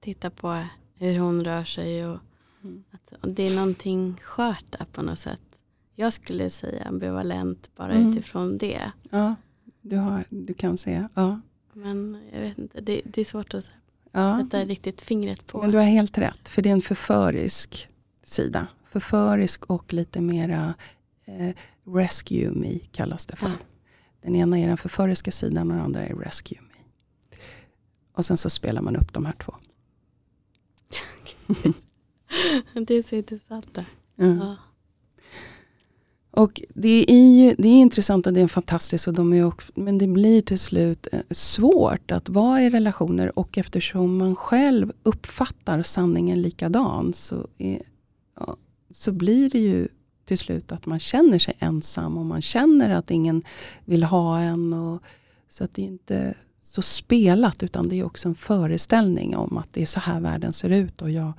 tittar på hur hon rör sig och Mm. att och det är någonting skört där på något sätt. Jag skulle säga ambivalent bara Mm. utifrån det. Ja, du, har, du kan se. Ja. Men jag vet inte, det, det är svårt att Ja. sätta riktigt fingret på. Men du har helt rätt, för det är en förförisk sida. Förförisk och lite mera eh, rescue me kallas det för. Ja. Den ena är den förföriska sidan och den andra är rescue me. Och sen så spelar man upp de här två. det är så intressant. Där. Mm. Ja. Och det är, det är intressant och det är fantastiskt och de är också, men det blir till slut eh, svårt att vara i relationer och eftersom man själv uppfattar sanningen likadan så, är, så blir det ju till slut att man känner sig ensam och man känner att ingen vill ha en. Och, så att det är inte så spelat utan det är också en föreställning om att det är så här världen ser ut och jag,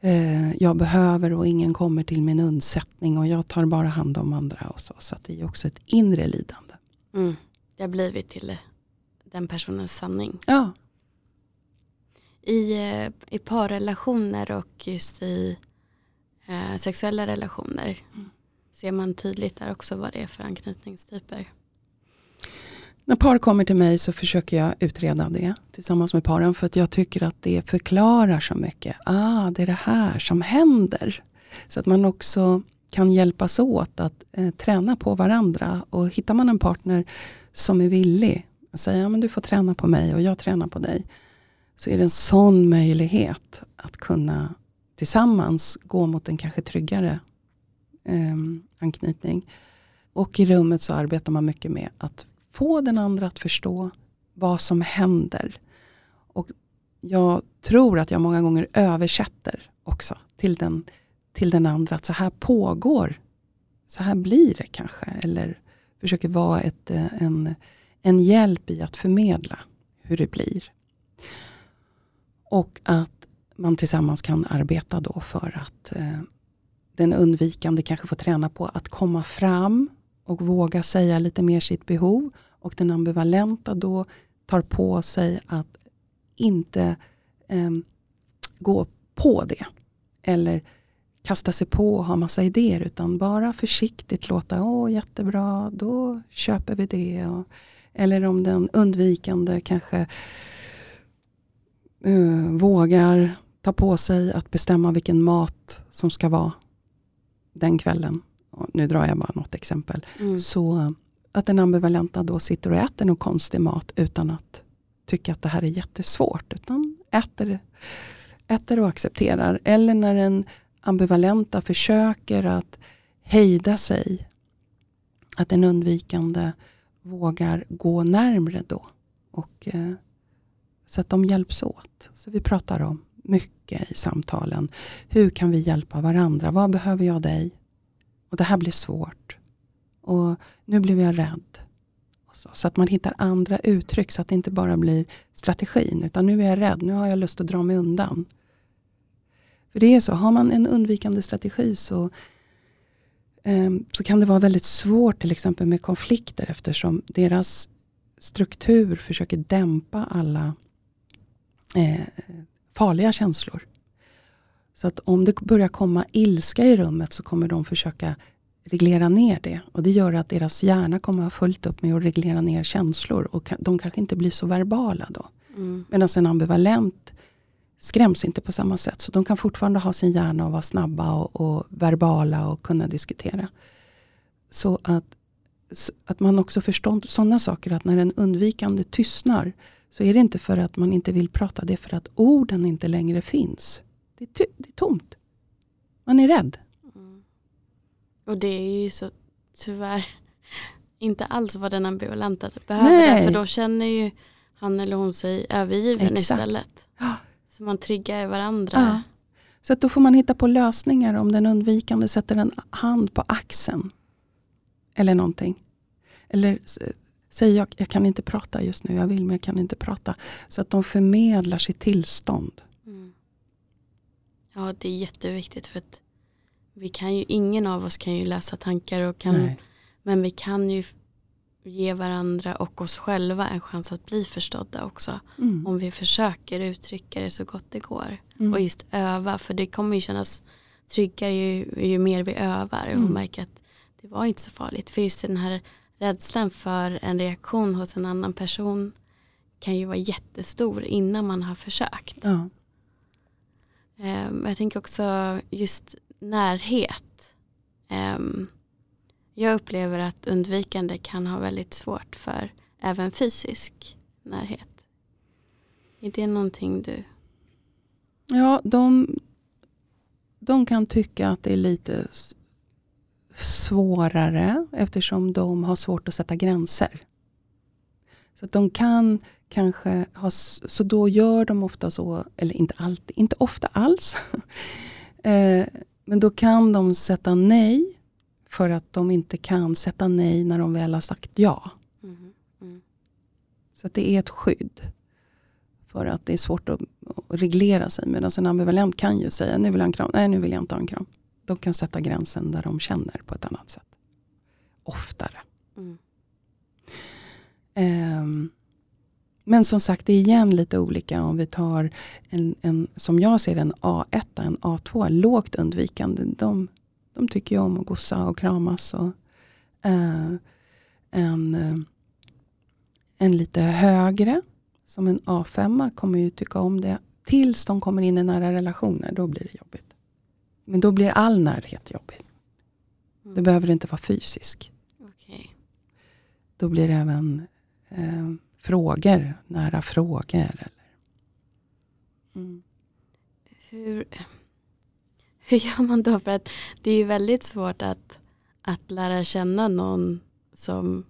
eh, jag behöver och ingen kommer till min undsättning och jag tar bara hand om andra. och Så Så det är också ett inre lidande. Mm. Det har blivit till den personens sanning. Ja. I, eh, i parrelationer och just i eh, sexuella relationer mm. ser man tydligt där också vad det är för anknytningstyper. När par kommer till mig så försöker jag utreda det tillsammans med paren för att jag tycker att det förklarar så mycket. Ah, det är det här som händer. Så att man också kan hjälpas åt att eh, träna på varandra. Och hittar man en partner som är villig att säga men du får träna på mig och jag tränar på dig. Så är det en sån möjlighet att kunna tillsammans gå mot en kanske tryggare eh, anknytning. Och i rummet så arbetar man mycket med att få den andra att förstå vad som händer. Och jag tror att jag många gånger översätter också till den, till den andra att så här pågår, så här blir det kanske. Eller försöker vara ett, eh, en, en hjälp i att förmedla hur det blir. Och att man tillsammans kan arbeta då för att eh, den undvikande kanske får träna på att komma fram och våga säga lite mer sitt behov. Och den ambivalenta då tar på sig att inte eh, gå på det. Eller kasta sig på och ha massa idéer utan bara försiktigt låta, åh jättebra, då köper vi det. Och, eller om den undvikande kanske uh, vågar ta på sig att bestämma vilken mat som ska vara den kvällen nu drar jag bara något exempel, mm. så att den ambivalenta då sitter och äter någon konstig mat utan att tycka att det här är jättesvårt, utan äter, äter och accepterar. Eller när den ambivalenta försöker att hejda sig, att den undvikande vågar gå närmre då. Och, eh, så att de hjälps åt. Så vi pratar om mycket i samtalen. Hur kan vi hjälpa varandra? Vad behöver jag dig? Och det här blir svårt. Och nu blev jag rädd. Så, så, att man hittar andra uttryck så att det inte bara blir strategin. Utan nu är jag rädd, nu har jag lust att dra mig undan. För det är så, har man en undvikande strategi så, eh, så kan det vara väldigt svårt till exempel med konflikter eftersom deras struktur försöker dämpa alla eh, farliga känslor. Så att om det börjar komma ilska i rummet så kommer de försöka reglera ner det. Och det gör att deras hjärna kommer ha fullt upp med att reglera ner känslor. Och de kanske inte blir så verbala då. Mm. Medan en ambivalent skräms inte på samma sätt. Så de kan fortfarande ha sin hjärna och vara snabba och, och verbala och kunna diskutera. Så att, att man också förstår sådana saker att när en undvikande tystnar så är det inte för att man inte vill prata, det är för att orden inte längre finns. Det är, det är tomt. Man är rädd. Mm. Och det är ju så tyvärr inte alls vad den ambivalenta behöver. Nej. För då känner ju han eller hon sig övergiven Exakt. istället. Så man triggar varandra. Ja. Så att då får man hitta på lösningar om den undvikande sätter en hand på axeln. Eller någonting. Eller säger jag, jag kan inte prata just nu, jag vill men jag kan inte prata. Så att de förmedlar sitt tillstånd. Ja, det är jätteviktigt för att vi kan ju, ingen av oss kan ju läsa tankar och kan, men vi kan ju ge varandra och oss själva en chans att bli förstådda också. Mm. Om vi försöker uttrycka det så gott det går. Mm. Och just öva, för det kommer ju kännas tryggare ju, ju mer vi övar och mm. märker att det var inte så farligt. För just den här rädslan för en reaktion hos en annan person kan ju vara jättestor innan man har försökt. Ja. Um, jag tänker också just närhet. Um, jag upplever att undvikande kan ha väldigt svårt för även fysisk närhet. Är det någonting du? Ja, de, de kan tycka att det är lite svårare eftersom de har svårt att sätta gränser. Så att de kan kanske ha, så då gör de ofta så, eller inte alltid, inte ofta alls. eh, men då kan de sätta nej för att de inte kan sätta nej när de väl har sagt ja. Mm. Mm. Så det är ett skydd. För att det är svårt att, att reglera sig. Medan en ambivalent kan ju säga, nu vill jag en kram, nej nu vill jag inte ha en kram. De kan sätta gränsen där de känner på ett annat sätt. Oftare. Mm. Um, men som sagt, det är igen lite olika om vi tar en, en som jag ser en A1, en A2, lågt undvikande. De, de tycker ju om att gossa och kramas. Och, uh, en, uh, en lite högre, som en A5, kommer ju tycka om det. Tills de kommer in i nära relationer, då blir det jobbigt. Men då blir all närhet jobbig. Mm. Det behöver inte vara fysisk. Okay. Då blir det även eh, frågor, nära frågor. Eller. Mm. Hur, hur gör man då? För att det är ju väldigt svårt att, att lära känna någon som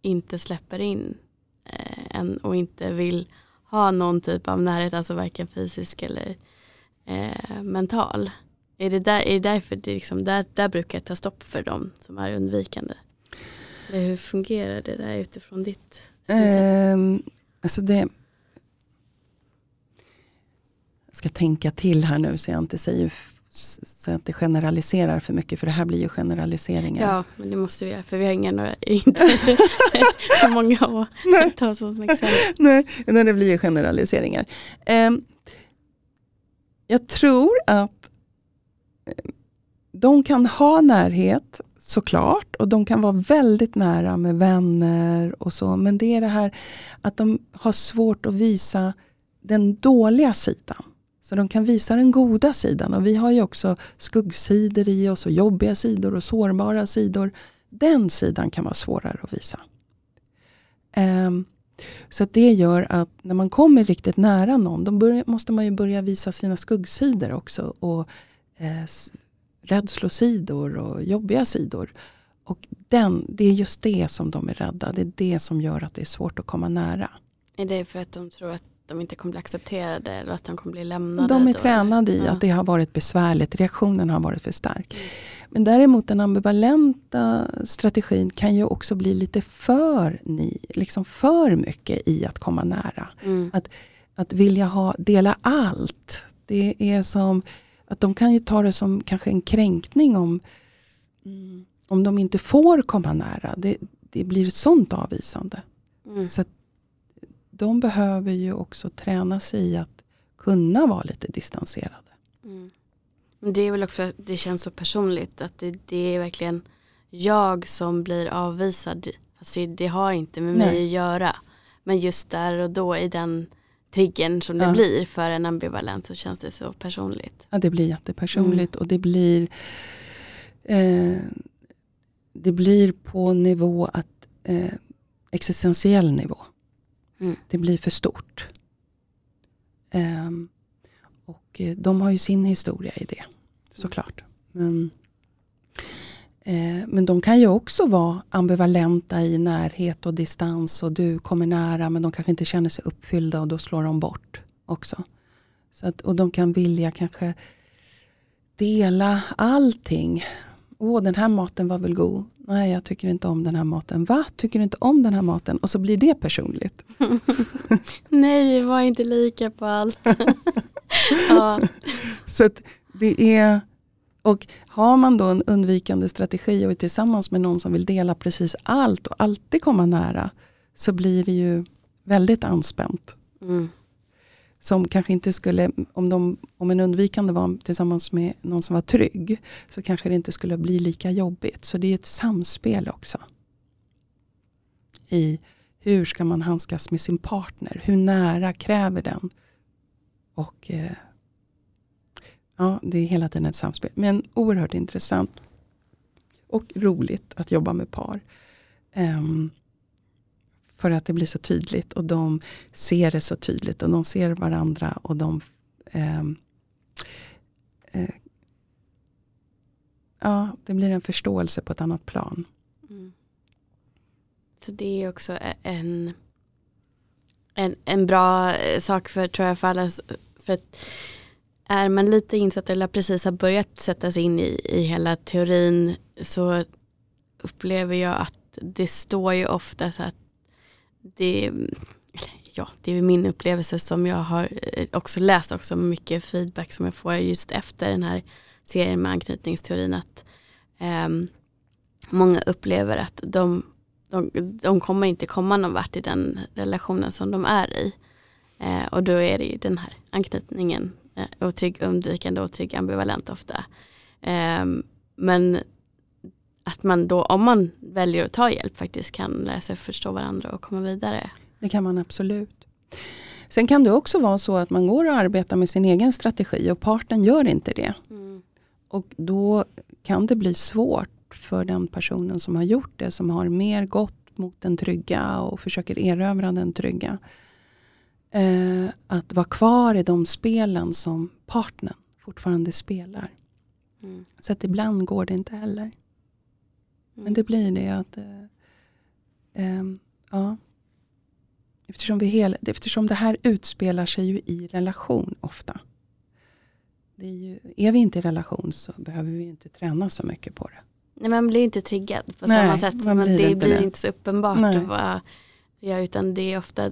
inte släpper in eh, en och inte vill ha någon typ av närhet, alltså varken fysisk eller eh, mental. Är det, där, är det därför det liksom, där, där brukar jag ta stopp för dem som är undvikande? Eller hur fungerar det där utifrån ditt Um, alltså det, jag ska tänka till här nu så jag inte säger så jag inte generaliserar för mycket för det här blir ju generaliseringar. Ja, men det måste vi göra för vi har inga några, inte så många att ta som exempel. Nej, nej, det blir ju generaliseringar. Um, jag tror att de kan ha närhet såklart. Och de kan vara väldigt nära med vänner och så. Men det är det här att de har svårt att visa den dåliga sidan. Så de kan visa den goda sidan. Och vi har ju också skuggsidor i oss och jobbiga sidor och sårbara sidor. Den sidan kan vara svårare att visa. Um, så det gör att när man kommer riktigt nära någon, då börja, måste man ju börja visa sina skuggsidor också. Och eh, rädslosidor och jobbiga sidor. Och den, det är just det som de är rädda. Det är det som gör att det är svårt att komma nära. Är det för att de tror att de inte kommer bli accepterade eller att de kommer bli lämnade? De är då? tränade i ja. att det har varit besvärligt. Reaktionen har varit för stark. Men däremot den ambivalenta strategin kan ju också bli lite för, ni, liksom för mycket i att komma nära. Mm. Att, att vilja ha, dela allt. Det är som att de kan ju ta det som kanske en kränkning om, mm. om de inte får komma nära. Det, det blir ett sånt avvisande. Mm. Så de behöver ju också träna sig i att kunna vara lite distanserade. Mm. Men det är väl också, det känns så personligt att det, det är verkligen jag som blir avvisad. Fast det, det har inte med Nej. mig att göra. Men just där och då i den triggern som det ja. blir för en ambivalent så känns det så personligt. Ja det blir jättepersonligt mm. och det blir eh, Det blir på nivå att eh, existentiell nivå. Mm. Det blir för stort. Ehm, eh, och de har ju sin historia i det såklart. Men, Eh, men de kan ju också vara ambivalenta i närhet och distans och du kommer nära men de kanske inte känner sig uppfyllda och då slår de bort också. Så att, och de kan vilja kanske dela allting. Åh, den här maten var väl god? Nej, jag tycker inte om den här maten. Va? Tycker du inte om den här maten? Och så blir det personligt. Nej, vi var inte lika på allt. ja. Så att det är och har man då en undvikande strategi och är tillsammans med någon som vill dela precis allt och alltid komma nära så blir det ju väldigt anspänt. Mm. Som kanske inte skulle, om, de, om en undvikande var tillsammans med någon som var trygg så kanske det inte skulle bli lika jobbigt. Så det är ett samspel också. I hur ska man handskas med sin partner? Hur nära kräver den? Och eh, Ja, det är hela tiden ett samspel. Men oerhört intressant. Och roligt att jobba med par. Um, för att det blir så tydligt och de ser det så tydligt och de ser varandra och de um, uh, ja, det blir en förståelse på ett annat plan. Mm. Så det är också en, en, en bra eh, sak för, tror jag, för alla. För att är man lite insatt eller precis har börjat sätta sig in i, i hela teorin så upplever jag att det står ju ofta så att det, ja, det är min upplevelse som jag har eh, också läst också mycket feedback som jag får just efter den här serien med anknytningsteorin att um, många upplever att de, de, de kommer inte komma någon vart i den relationen som de är i. Uh, och då är det ju den här anknytningen, uh, otrygg, undvikande, otrygg, ambivalent ofta. Um, men att man då, om man väljer att ta hjälp, faktiskt kan lära sig förstå varandra och komma vidare. Det kan man absolut. Sen kan det också vara så att man går och arbetar med sin egen strategi och parten gör inte det. Mm. Och då kan det bli svårt för den personen som har gjort det, som har mer gått mot den trygga och försöker erövra den trygga. Eh, att vara kvar i de spelen som partnern fortfarande spelar. Mm. Så att ibland går det inte heller. Men mm. det blir det att eh, eh, ja, eftersom, vi hela, eftersom det här utspelar sig ju i relation ofta. Är, ju, är vi inte i relation så behöver vi inte träna så mycket på det. Nej, man blir inte triggad på Nej, samma sätt. Men det inte blir det. inte så uppenbart Nej. vad gör. Utan det är ofta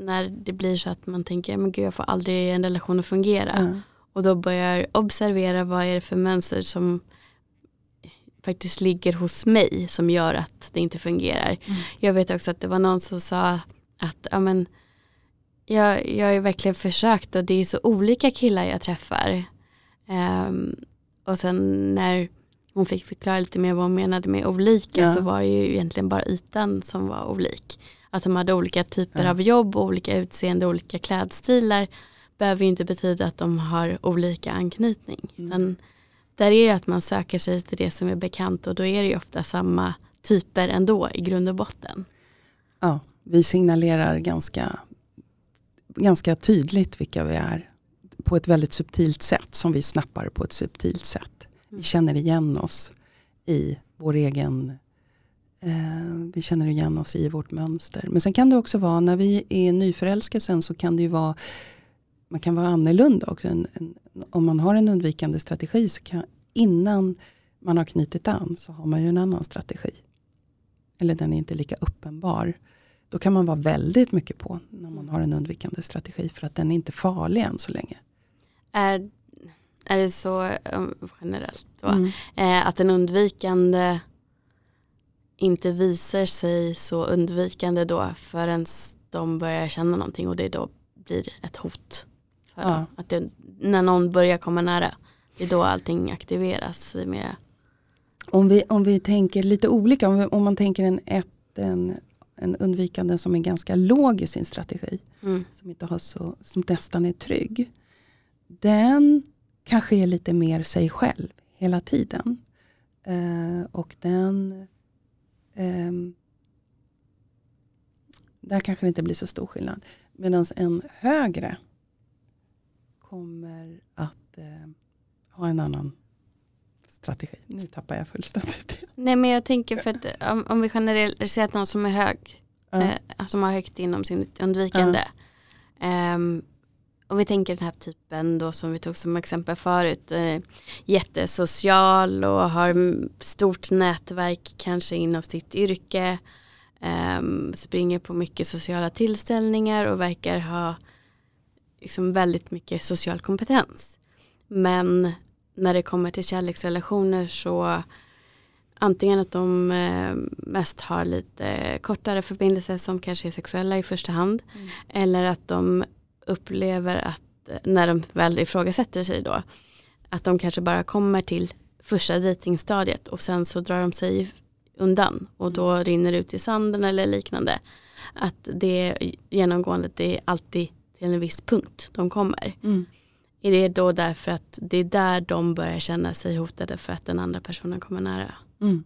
när det blir så att man tänker men gud jag får aldrig en relation att fungera. Mm. Och då börjar observera vad är det för mönster som faktiskt ligger hos mig som gör att det inte fungerar. Mm. Jag vet också att det var någon som sa att ja, men, jag, jag har ju verkligen försökt och det är så olika killar jag träffar. Um, och sen när hon fick förklara lite mer vad hon menade med olika ja. så var det ju egentligen bara ytan som var olik. Att de hade olika typer ja. av jobb, olika utseende, olika klädstilar behöver inte betyda att de har olika anknytning. Mm. Men där är det att man söker sig till det som är bekant och då är det ju ofta samma typer ändå i grund och botten. Ja, vi signalerar ganska, ganska tydligt vilka vi är på ett väldigt subtilt sätt som vi snappar på ett subtilt sätt. Vi mm. känner igen oss i vår egen vi känner igen oss i vårt mönster. Men sen kan det också vara när vi är nyförälskelsen så kan det ju vara man kan vara annorlunda också. En, en, om man har en undvikande strategi så kan innan man har knutit an så har man ju en annan strategi. Eller den är inte lika uppenbar. Då kan man vara väldigt mycket på när man har en undvikande strategi för att den är inte farlig än så länge. Är, är det så um, generellt då, mm. eh, att en undvikande inte visar sig så undvikande då förrän de börjar känna någonting och det då blir ett hot. Ja. att det, när någon börjar komma nära, det är då allting aktiveras med om vi, om vi tänker lite olika, om, vi, om man tänker en, ett, en en undvikande som är ganska låg i sin strategi. Mm. Som, inte har så, som nästan är trygg. Den kanske är lite mer sig själv hela tiden. Uh, och den um, där kanske det inte blir så stor skillnad. Medan en högre kommer att uh, ha en annan strategi. Nu tappar jag fullständigt. Nej men jag tänker för att om, om vi generaliserar att någon som är hög, uh. eh, som har högt inom sin undvikande. Uh. Um, om vi tänker den här typen då som vi tog som exempel förut. Eh, jättesocial och har stort nätverk kanske inom sitt yrke. Eh, springer på mycket sociala tillställningar och verkar ha liksom väldigt mycket social kompetens. Men när det kommer till kärleksrelationer så antingen att de eh, mest har lite kortare förbindelser som kanske är sexuella i första hand. Mm. Eller att de upplever att när de väl ifrågasätter sig då att de kanske bara kommer till första dejtingstadiet och sen så drar de sig undan och då mm. rinner ut i sanden eller liknande. Att det genomgående, det är alltid till en viss punkt de kommer. Mm. Är det då därför att det är där de börjar känna sig hotade för att den andra personen kommer nära? Mm.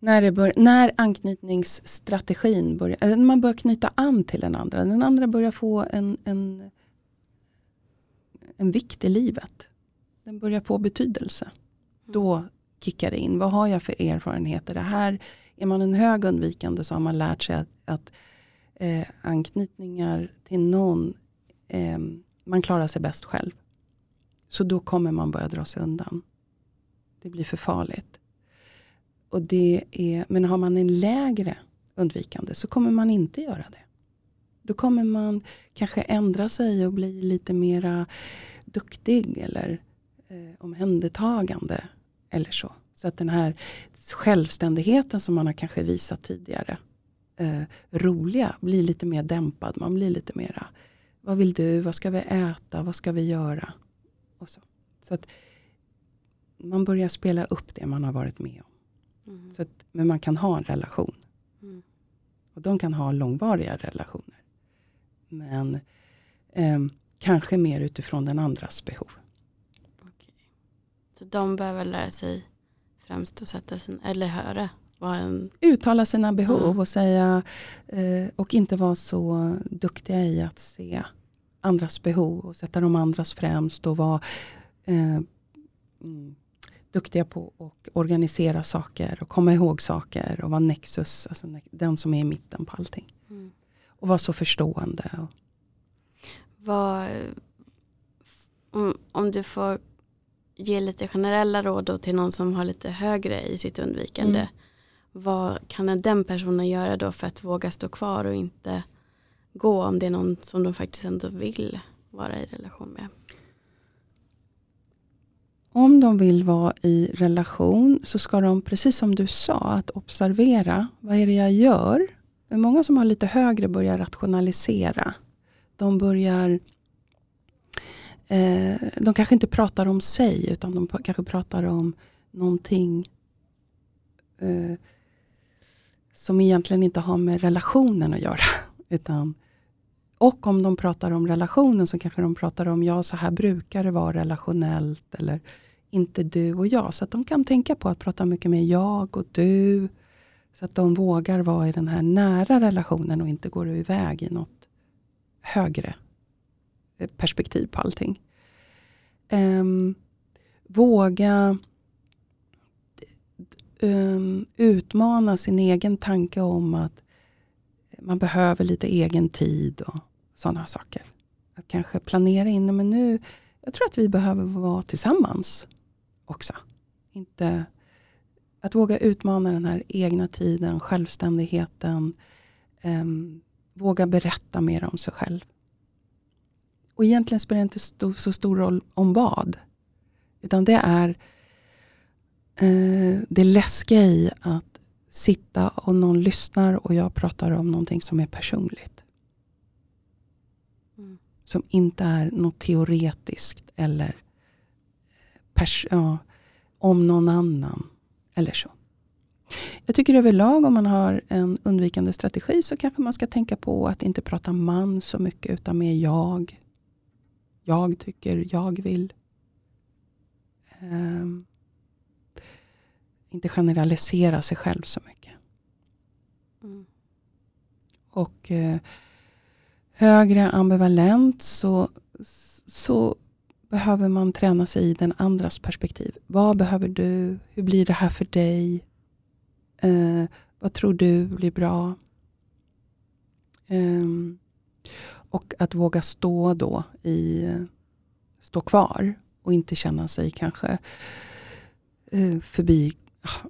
När, det bör, när anknytningsstrategin börjar, när man börjar knyta an till den andra. Den andra börjar få en, en, en vikt i livet. Den börjar få betydelse. Då kickar det in. Vad har jag för erfarenheter? Det här, är man en hög undvikande så har man lärt sig att, att eh, anknytningar till någon, eh, man klarar sig bäst själv. Så då kommer man börja dra sig undan. Det blir för farligt. Och det är, men har man en lägre undvikande så kommer man inte göra det. Då kommer man kanske ändra sig och bli lite mera duktig eller eh, omhändertagande. Eller så. Så att den här självständigheten som man har kanske visat tidigare, eh, roliga, blir lite mer dämpad. Man blir lite mera, vad vill du, vad ska vi äta, vad ska vi göra? Och så. så att man börjar spela upp det man har varit med om. Mm. Så att, men man kan ha en relation. Mm. Och de kan ha långvariga relationer. Men eh, kanske mer utifrån den andras behov. Okay. Så de behöver lära sig främst att sätta sin, eller höra en... Uttala sina behov mm. och säga eh, och inte vara så duktiga i att se andras behov och sätta de andras främst och vara eh, mm, duktiga på att organisera saker och komma ihåg saker och vara nexus, alltså den som är i mitten på allting. Mm. Och vara så förstående. Vad, om, om du får ge lite generella råd till någon som har lite högre i sitt undvikande. Mm. Vad kan den personen göra då för att våga stå kvar och inte gå om det är någon som de faktiskt ändå vill vara i relation med? Om de vill vara i relation så ska de, precis som du sa, att observera vad är det jag gör. Men många som har lite högre börjar rationalisera. De börjar eh, de kanske inte pratar om sig utan de kanske pratar om någonting eh, som egentligen inte har med relationen att göra. Utan, och om de pratar om relationen så kanske de pratar om, ja så här brukar det vara relationellt eller inte du och jag. Så att de kan tänka på att prata mycket mer jag och du. Så att de vågar vara i den här nära relationen och inte går iväg i något högre perspektiv på allting. Um, våga um, utmana sin egen tanke om att man behöver lite egen tid och sådana saker. Att kanske planera in, men nu, jag tror att vi behöver vara tillsammans också. Inte, att våga utmana den här egna tiden, självständigheten. Um, våga berätta mer om sig själv. Och egentligen spelar det inte så, så stor roll om vad. Utan det är eh, det läskiga i att sitta och någon lyssnar och jag pratar om någonting som är personligt. Mm. Som inte är något teoretiskt eller ja, om någon annan. Eller så. Jag tycker överlag om man har en undvikande strategi så kanske man ska tänka på att inte prata man så mycket utan mer jag. Jag tycker, jag vill. Um, inte generalisera sig själv så mycket. Mm. Och uh, högre ambivalent så, så behöver man träna sig i den andras perspektiv. Vad behöver du? Hur blir det här för dig? Uh, vad tror du blir bra? Um, och att våga stå då i, stå kvar och inte känna sig kanske eh, förbi.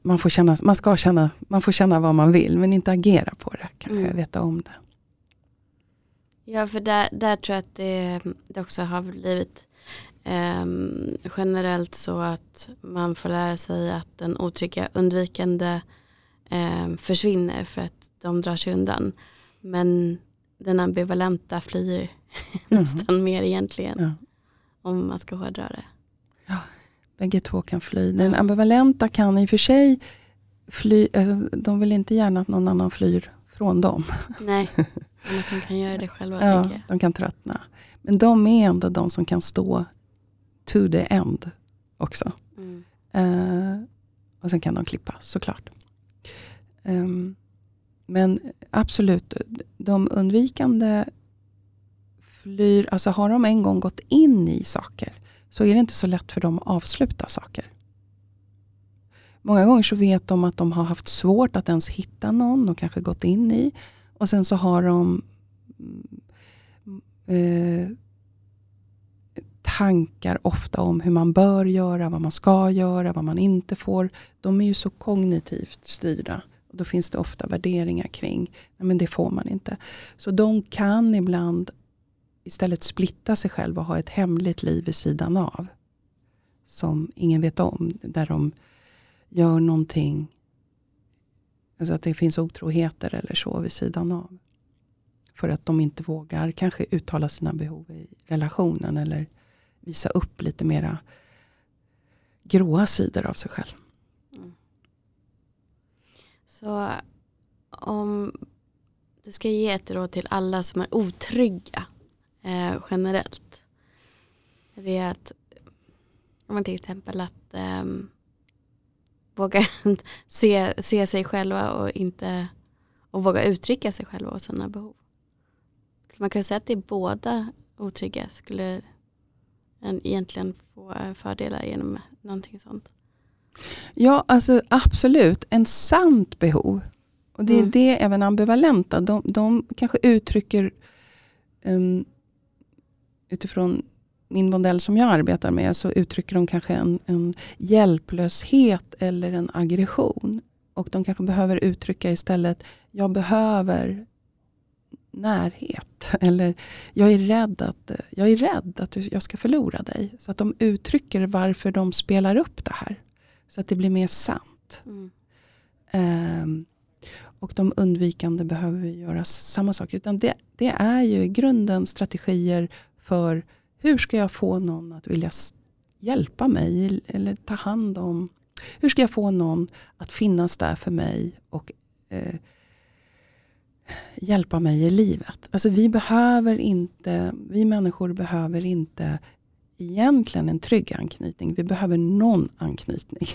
Man, får känna, man ska känna, man får känna vad man vill men inte agera på det. Kanske mm. veta om det. Ja för där, där tror jag att det, det också har blivit eh, generellt så att man får lära sig att den otrygga undvikande eh, försvinner för att de drar sig undan. Men den ambivalenta flyr mm. nästan mer egentligen. Ja. Om man ska hårdra det. Ja, bägge två kan fly. Den ambivalenta kan i och för sig fly, alltså, de vill inte gärna att någon annan flyr från dem. Nej, men att de kan göra det själva. Ja, de kan tröttna. Men de är ändå de som kan stå to the end också. Mm. Uh, och sen kan de klippa såklart. Um, men absolut, de undvikande flyr, alltså har de en gång gått in i saker så är det inte så lätt för dem att avsluta saker. många gånger så vet de att de har haft svårt att ens hitta någon de kanske gått in i. Och sen så har de eh, tankar ofta om hur man bör göra, vad man ska göra, vad man inte får. De är ju så kognitivt styrda. Och då finns det ofta värderingar kring, nej men det får man inte. Så de kan ibland istället splitta sig själva och ha ett hemligt liv vid sidan av. Som ingen vet om. Där de gör någonting, alltså att det finns otroheter eller så vid sidan av. För att de inte vågar kanske uttala sina behov i relationen eller visa upp lite mera gråa sidor av sig själv. Mm. Så om du ska ge ett råd till alla som är otrygga eh, generellt. Det är att, om man till exempel att eh, våga se, se sig själva och inte och våga uttrycka sig själva och sina behov. Man kan säga att det är båda otrygga skulle egentligen få fördelar genom någonting sånt. Ja, alltså absolut. En sant behov. Och det är mm. det även ambivalenta. De, de kanske uttrycker um, utifrån min modell som jag arbetar med så uttrycker de kanske en, en hjälplöshet eller en aggression. Och de kanske behöver uttrycka istället, jag behöver närhet. Eller jag är rädd att, jag är rädd att jag ska förlora dig. Så att de uttrycker varför de spelar upp det här. Så att det blir mer sant. Mm. Um, och de undvikande behöver göra samma sak. Utan det, det är ju i grunden strategier för hur ska jag få någon att vilja hjälpa mig eller ta hand om. Hur ska jag få någon att finnas där för mig och eh, hjälpa mig i livet. Alltså vi behöver inte, vi människor behöver inte egentligen en trygg anknytning. Vi behöver någon anknytning.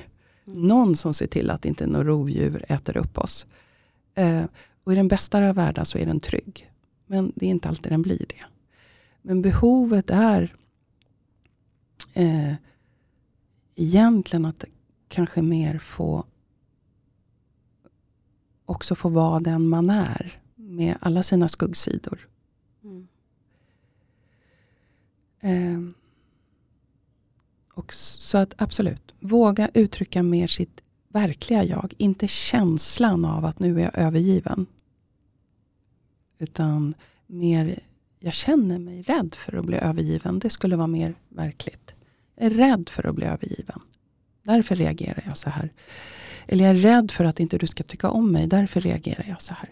Mm. Någon som ser till att inte några rovdjur äter upp oss. Eh, och i den bästa av världar så är den trygg. Men det är inte alltid den blir det. Men behovet är eh, egentligen att kanske mer få också få vara den man är med alla sina skuggsidor. Mm. Eh, och så att absolut, våga uttrycka mer sitt verkliga jag. Inte känslan av att nu är jag övergiven. Utan mer, jag känner mig rädd för att bli övergiven. Det skulle vara mer verkligt. Jag är rädd för att bli övergiven. Därför reagerar jag så här. Eller jag är rädd för att inte du ska tycka om mig. Därför reagerar jag så här.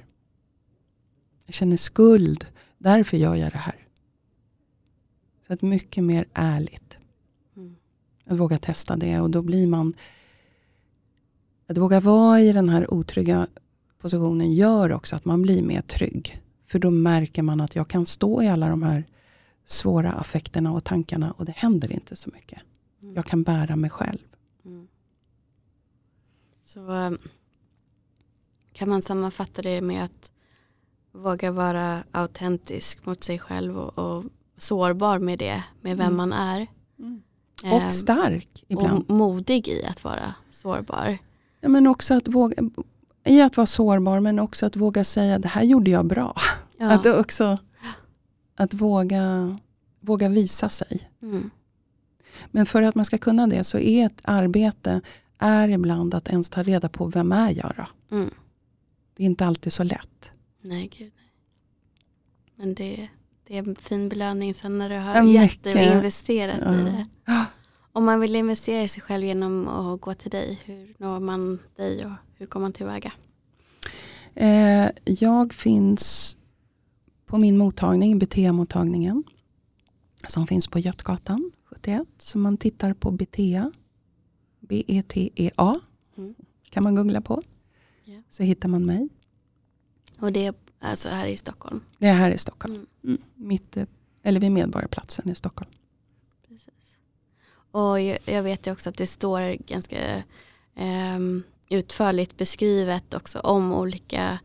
Jag känner skuld. Därför gör jag det här. Så att mycket mer ärligt. Mm. Att våga testa det och då blir man att våga vara i den här otrygga positionen gör också att man blir mer trygg. För då märker man att jag kan stå i alla de här svåra affekterna och tankarna och det händer inte så mycket. Mm. Jag kan bära mig själv. Mm. Så ehm, kan man sammanfatta det med att våga vara autentisk mot sig själv och, och sårbar med det, med vem mm. man är. Mm. Och ehm, stark ibland. Och modig i att vara sårbar. Ja, men också att våga, i att vara sårbar men också att våga säga det här gjorde jag bra. Ja. Att också att våga, våga visa sig. Mm. Men för att man ska kunna det så är ett arbete är ibland att ens ta reda på vem är jag då? Mm. Det är inte alltid så lätt. Nej, gud nej. Men det, det är en fin belöning sen när du har ja, gett och investerat ja. i det. Om man vill investera i sig själv genom att gå till dig, hur når man dig och hur kommer man tillväga? Eh, jag finns på min mottagning, BTA-mottagningen, som finns på Götgatan 71. Så man tittar på BTA, B-E-T-E-A, mm. kan man googla på. Yeah. Så hittar man mig. Och det är alltså här i Stockholm? Det är här i Stockholm. Mm. Mm. Mitt, eller vid Medborgarplatsen i Stockholm. Precis. Och jag vet ju också att det står ganska eh, utförligt beskrivet också om olika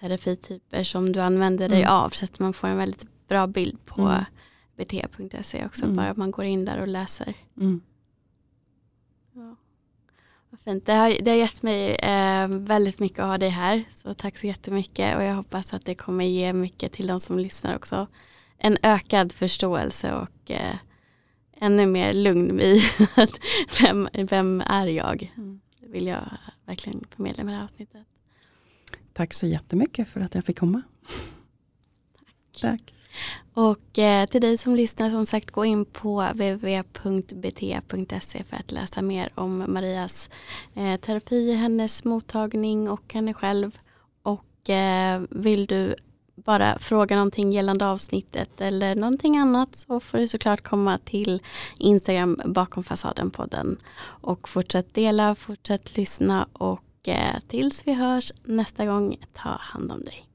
terapityper som du använder dig mm. av. Så att man får en väldigt bra bild på mm. bt.se också. Mm. Bara man går in där och läser. Mm. Ja. Fint. Det, har, det har gett mig eh, väldigt mycket att ha dig här. Så tack så jättemycket och jag hoppas att det kommer ge mycket till de som lyssnar också. En ökad förståelse och eh, ännu mer lugn i vem, vem är jag? Mm. Det vill jag verkligen förmedla med det här avsnittet. Tack så jättemycket för att jag fick komma. Tack. Tack. Och eh, till dig som lyssnar som sagt gå in på www.bt.se för att läsa mer om Marias eh, terapi, hennes mottagning och henne själv. Och eh, vill du bara fråga någonting gällande avsnittet eller någonting annat så får du såklart komma till Instagram bakom fasaden-podden. Och fortsätt dela, fortsätt lyssna och eh, tills vi hörs nästa gång, ta hand om dig.